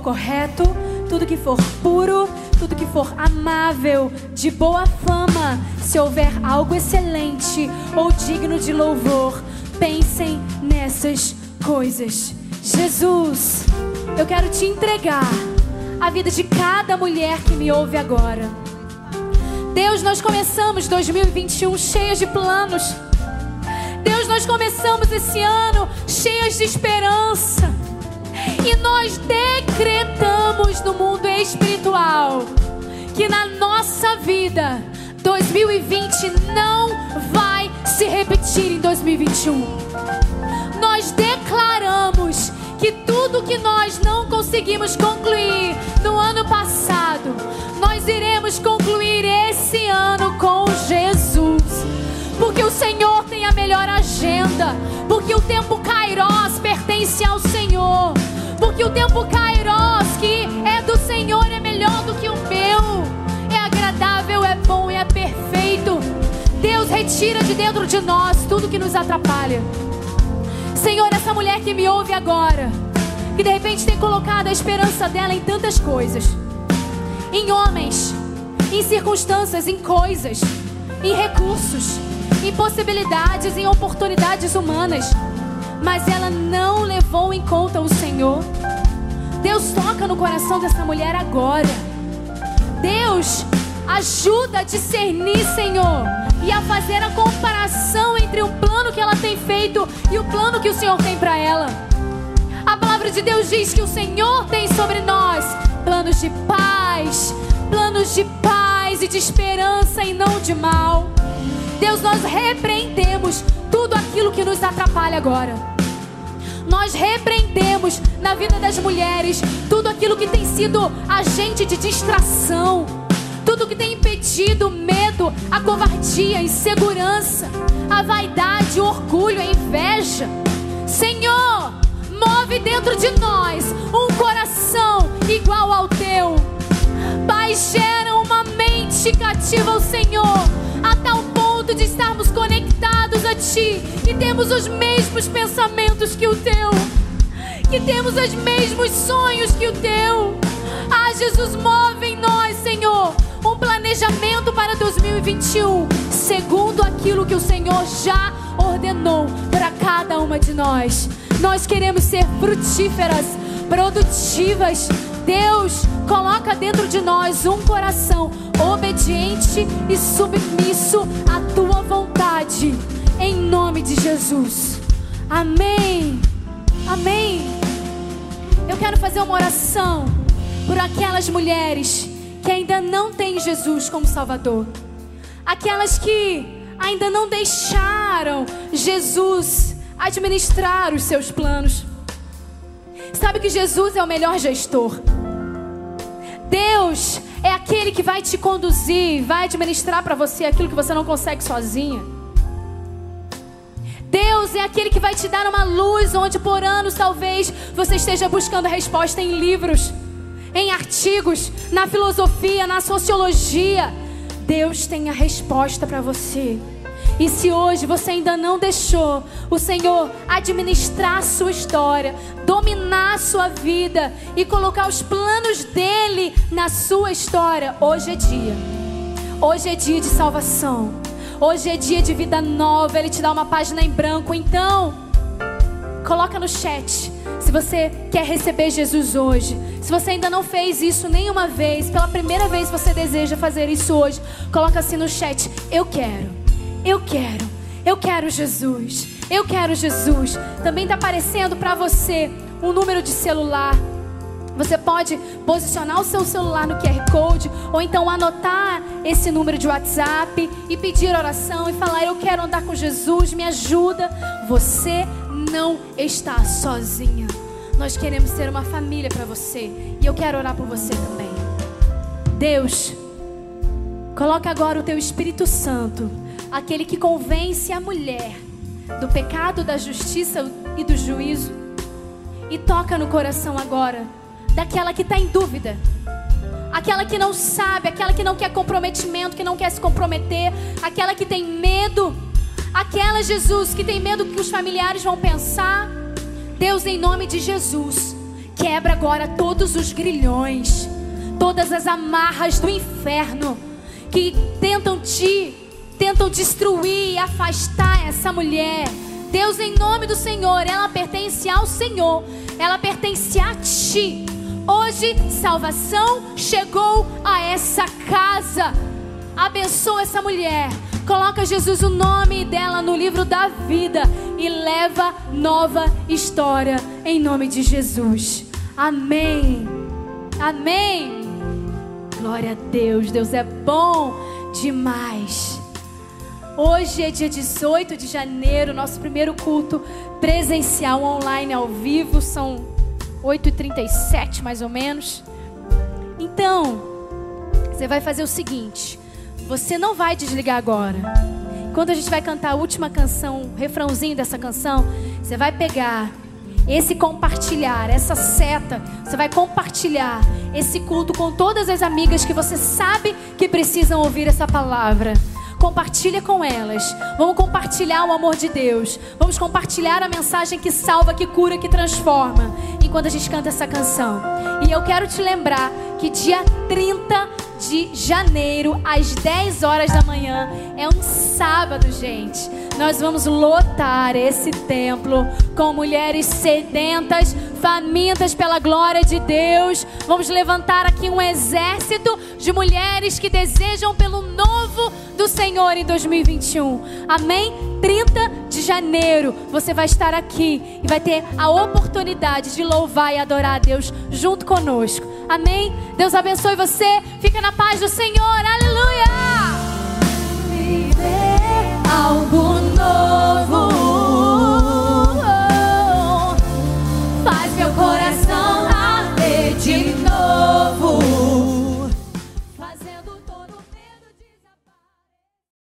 Correto, tudo que for puro, tudo que for amável, de boa fama, se houver algo excelente ou digno de louvor, pensem nessas coisas. Jesus, eu quero te entregar a vida de cada mulher que me ouve agora. Deus, nós começamos 2021 cheias de planos. Deus, nós começamos esse ano cheias de esperança. E nós decretamos no mundo espiritual que na nossa vida 2020 não vai se repetir em 2021. Nós declaramos que tudo que nós não conseguimos concluir no ano passado, nós iremos concluir esse ano com Jesus. Porque o Senhor tem a melhor agenda, porque o tempo Kairos pertence ao Senhor, porque o tempo Kairos que é do Senhor é melhor do que o meu, é agradável, é bom, é perfeito. Deus retira de dentro de nós tudo que nos atrapalha. Senhor, essa mulher que me ouve agora, que de repente tem colocado a esperança dela em tantas coisas, em homens, em circunstâncias, em coisas, em recursos, em possibilidades, em oportunidades humanas, mas ela não levou em conta o Senhor. Deus toca no coração dessa mulher agora. Deus ajuda a discernir, Senhor, e a fazer a comparação entre o plano que ela tem feito e o plano que o Senhor tem para ela. A palavra de Deus diz que o Senhor tem sobre nós planos de paz, planos de paz e de esperança e não de mal. Deus, nós repreendemos tudo aquilo que nos atrapalha agora. Nós repreendemos na vida das mulheres tudo aquilo que tem sido agente de distração, tudo que tem impedido o medo, a covardia, a insegurança, a vaidade, o orgulho, a inveja. Senhor, move dentro de nós um coração igual ao teu. Pai, gera uma mente cativa ao Senhor, a tal ponto de estarmos conectados a Ti e temos os mesmos pensamentos que o Teu, que temos os mesmos sonhos que o Teu. Ah, Jesus, move em nós, Senhor, um planejamento para 2021, segundo aquilo que o Senhor já ordenou para cada uma de nós. Nós queremos ser frutíferas, produtivas. Deus, coloca dentro de nós um coração obediente e submisso à tua vontade, em nome de Jesus. Amém. Amém. Eu quero fazer uma oração por aquelas mulheres que ainda não têm Jesus como Salvador, aquelas que ainda não deixaram Jesus administrar os seus planos. Sabe que Jesus é o melhor gestor. Deus é aquele que vai te conduzir, vai administrar para você aquilo que você não consegue sozinha. Deus é aquele que vai te dar uma luz onde por anos talvez você esteja buscando resposta em livros, em artigos, na filosofia, na sociologia. Deus tem a resposta para você. E se hoje você ainda não deixou o Senhor administrar a sua história, dominar a sua vida e colocar os planos dele na sua história, hoje é dia. Hoje é dia de salvação. Hoje é dia de vida nova. Ele te dá uma página em branco. Então, coloca no chat se você quer receber Jesus hoje. Se você ainda não fez isso nenhuma vez, pela primeira vez você deseja fazer isso hoje, coloca assim no chat: Eu quero. Eu quero, eu quero Jesus, eu quero Jesus. Também está aparecendo para você um número de celular. Você pode posicionar o seu celular no QR Code ou então anotar esse número de WhatsApp e pedir oração e falar: Eu quero andar com Jesus, me ajuda. Você não está sozinha. Nós queremos ser uma família para você e eu quero orar por você também. Deus, coloca agora o teu Espírito Santo aquele que convence a mulher do pecado, da justiça e do juízo. E toca no coração agora daquela que está em dúvida, aquela que não sabe, aquela que não quer comprometimento, que não quer se comprometer, aquela que tem medo, aquela Jesus que tem medo que os familiares vão pensar. Deus, em nome de Jesus, Quebra agora todos os grilhões, todas as amarras do inferno que tentam te, tentam destruir afastar essa mulher. Deus, em nome do Senhor, ela pertence ao Senhor, ela pertence a ti. Hoje, salvação chegou a essa casa. Abençoa essa mulher. Coloca Jesus o nome dela no livro da vida e leva nova história em nome de Jesus. Amém. Amém. Glória a Deus. Deus é bom demais. Hoje é dia 18 de janeiro, nosso primeiro culto presencial online ao vivo. São 8h37 mais ou menos. Então, você vai fazer o seguinte: você não vai desligar agora. Quando a gente vai cantar a última canção, o refrãozinho dessa canção, você vai pegar esse compartilhar, essa seta, você vai compartilhar esse culto com todas as amigas que você sabe que precisam ouvir essa palavra. Compartilha com elas. Vamos compartilhar o amor de Deus. Vamos compartilhar a mensagem que salva, que cura, que transforma. Enquanto a gente canta essa canção. E eu quero te lembrar que dia 30 de janeiro, às 10 horas da manhã, é um sábado, gente. Nós vamos lotar esse templo com mulheres sedentas, famintas pela glória de Deus. Vamos levantar aqui um exército de mulheres que desejam pelo novo do Senhor Senhor em 2021. Amém? 30 de janeiro você vai estar aqui e vai ter a oportunidade de louvar e adorar a Deus junto conosco. Amém? Deus abençoe você. Fica na paz do Senhor. Aleluia! Algo novo oh, faz meu coração.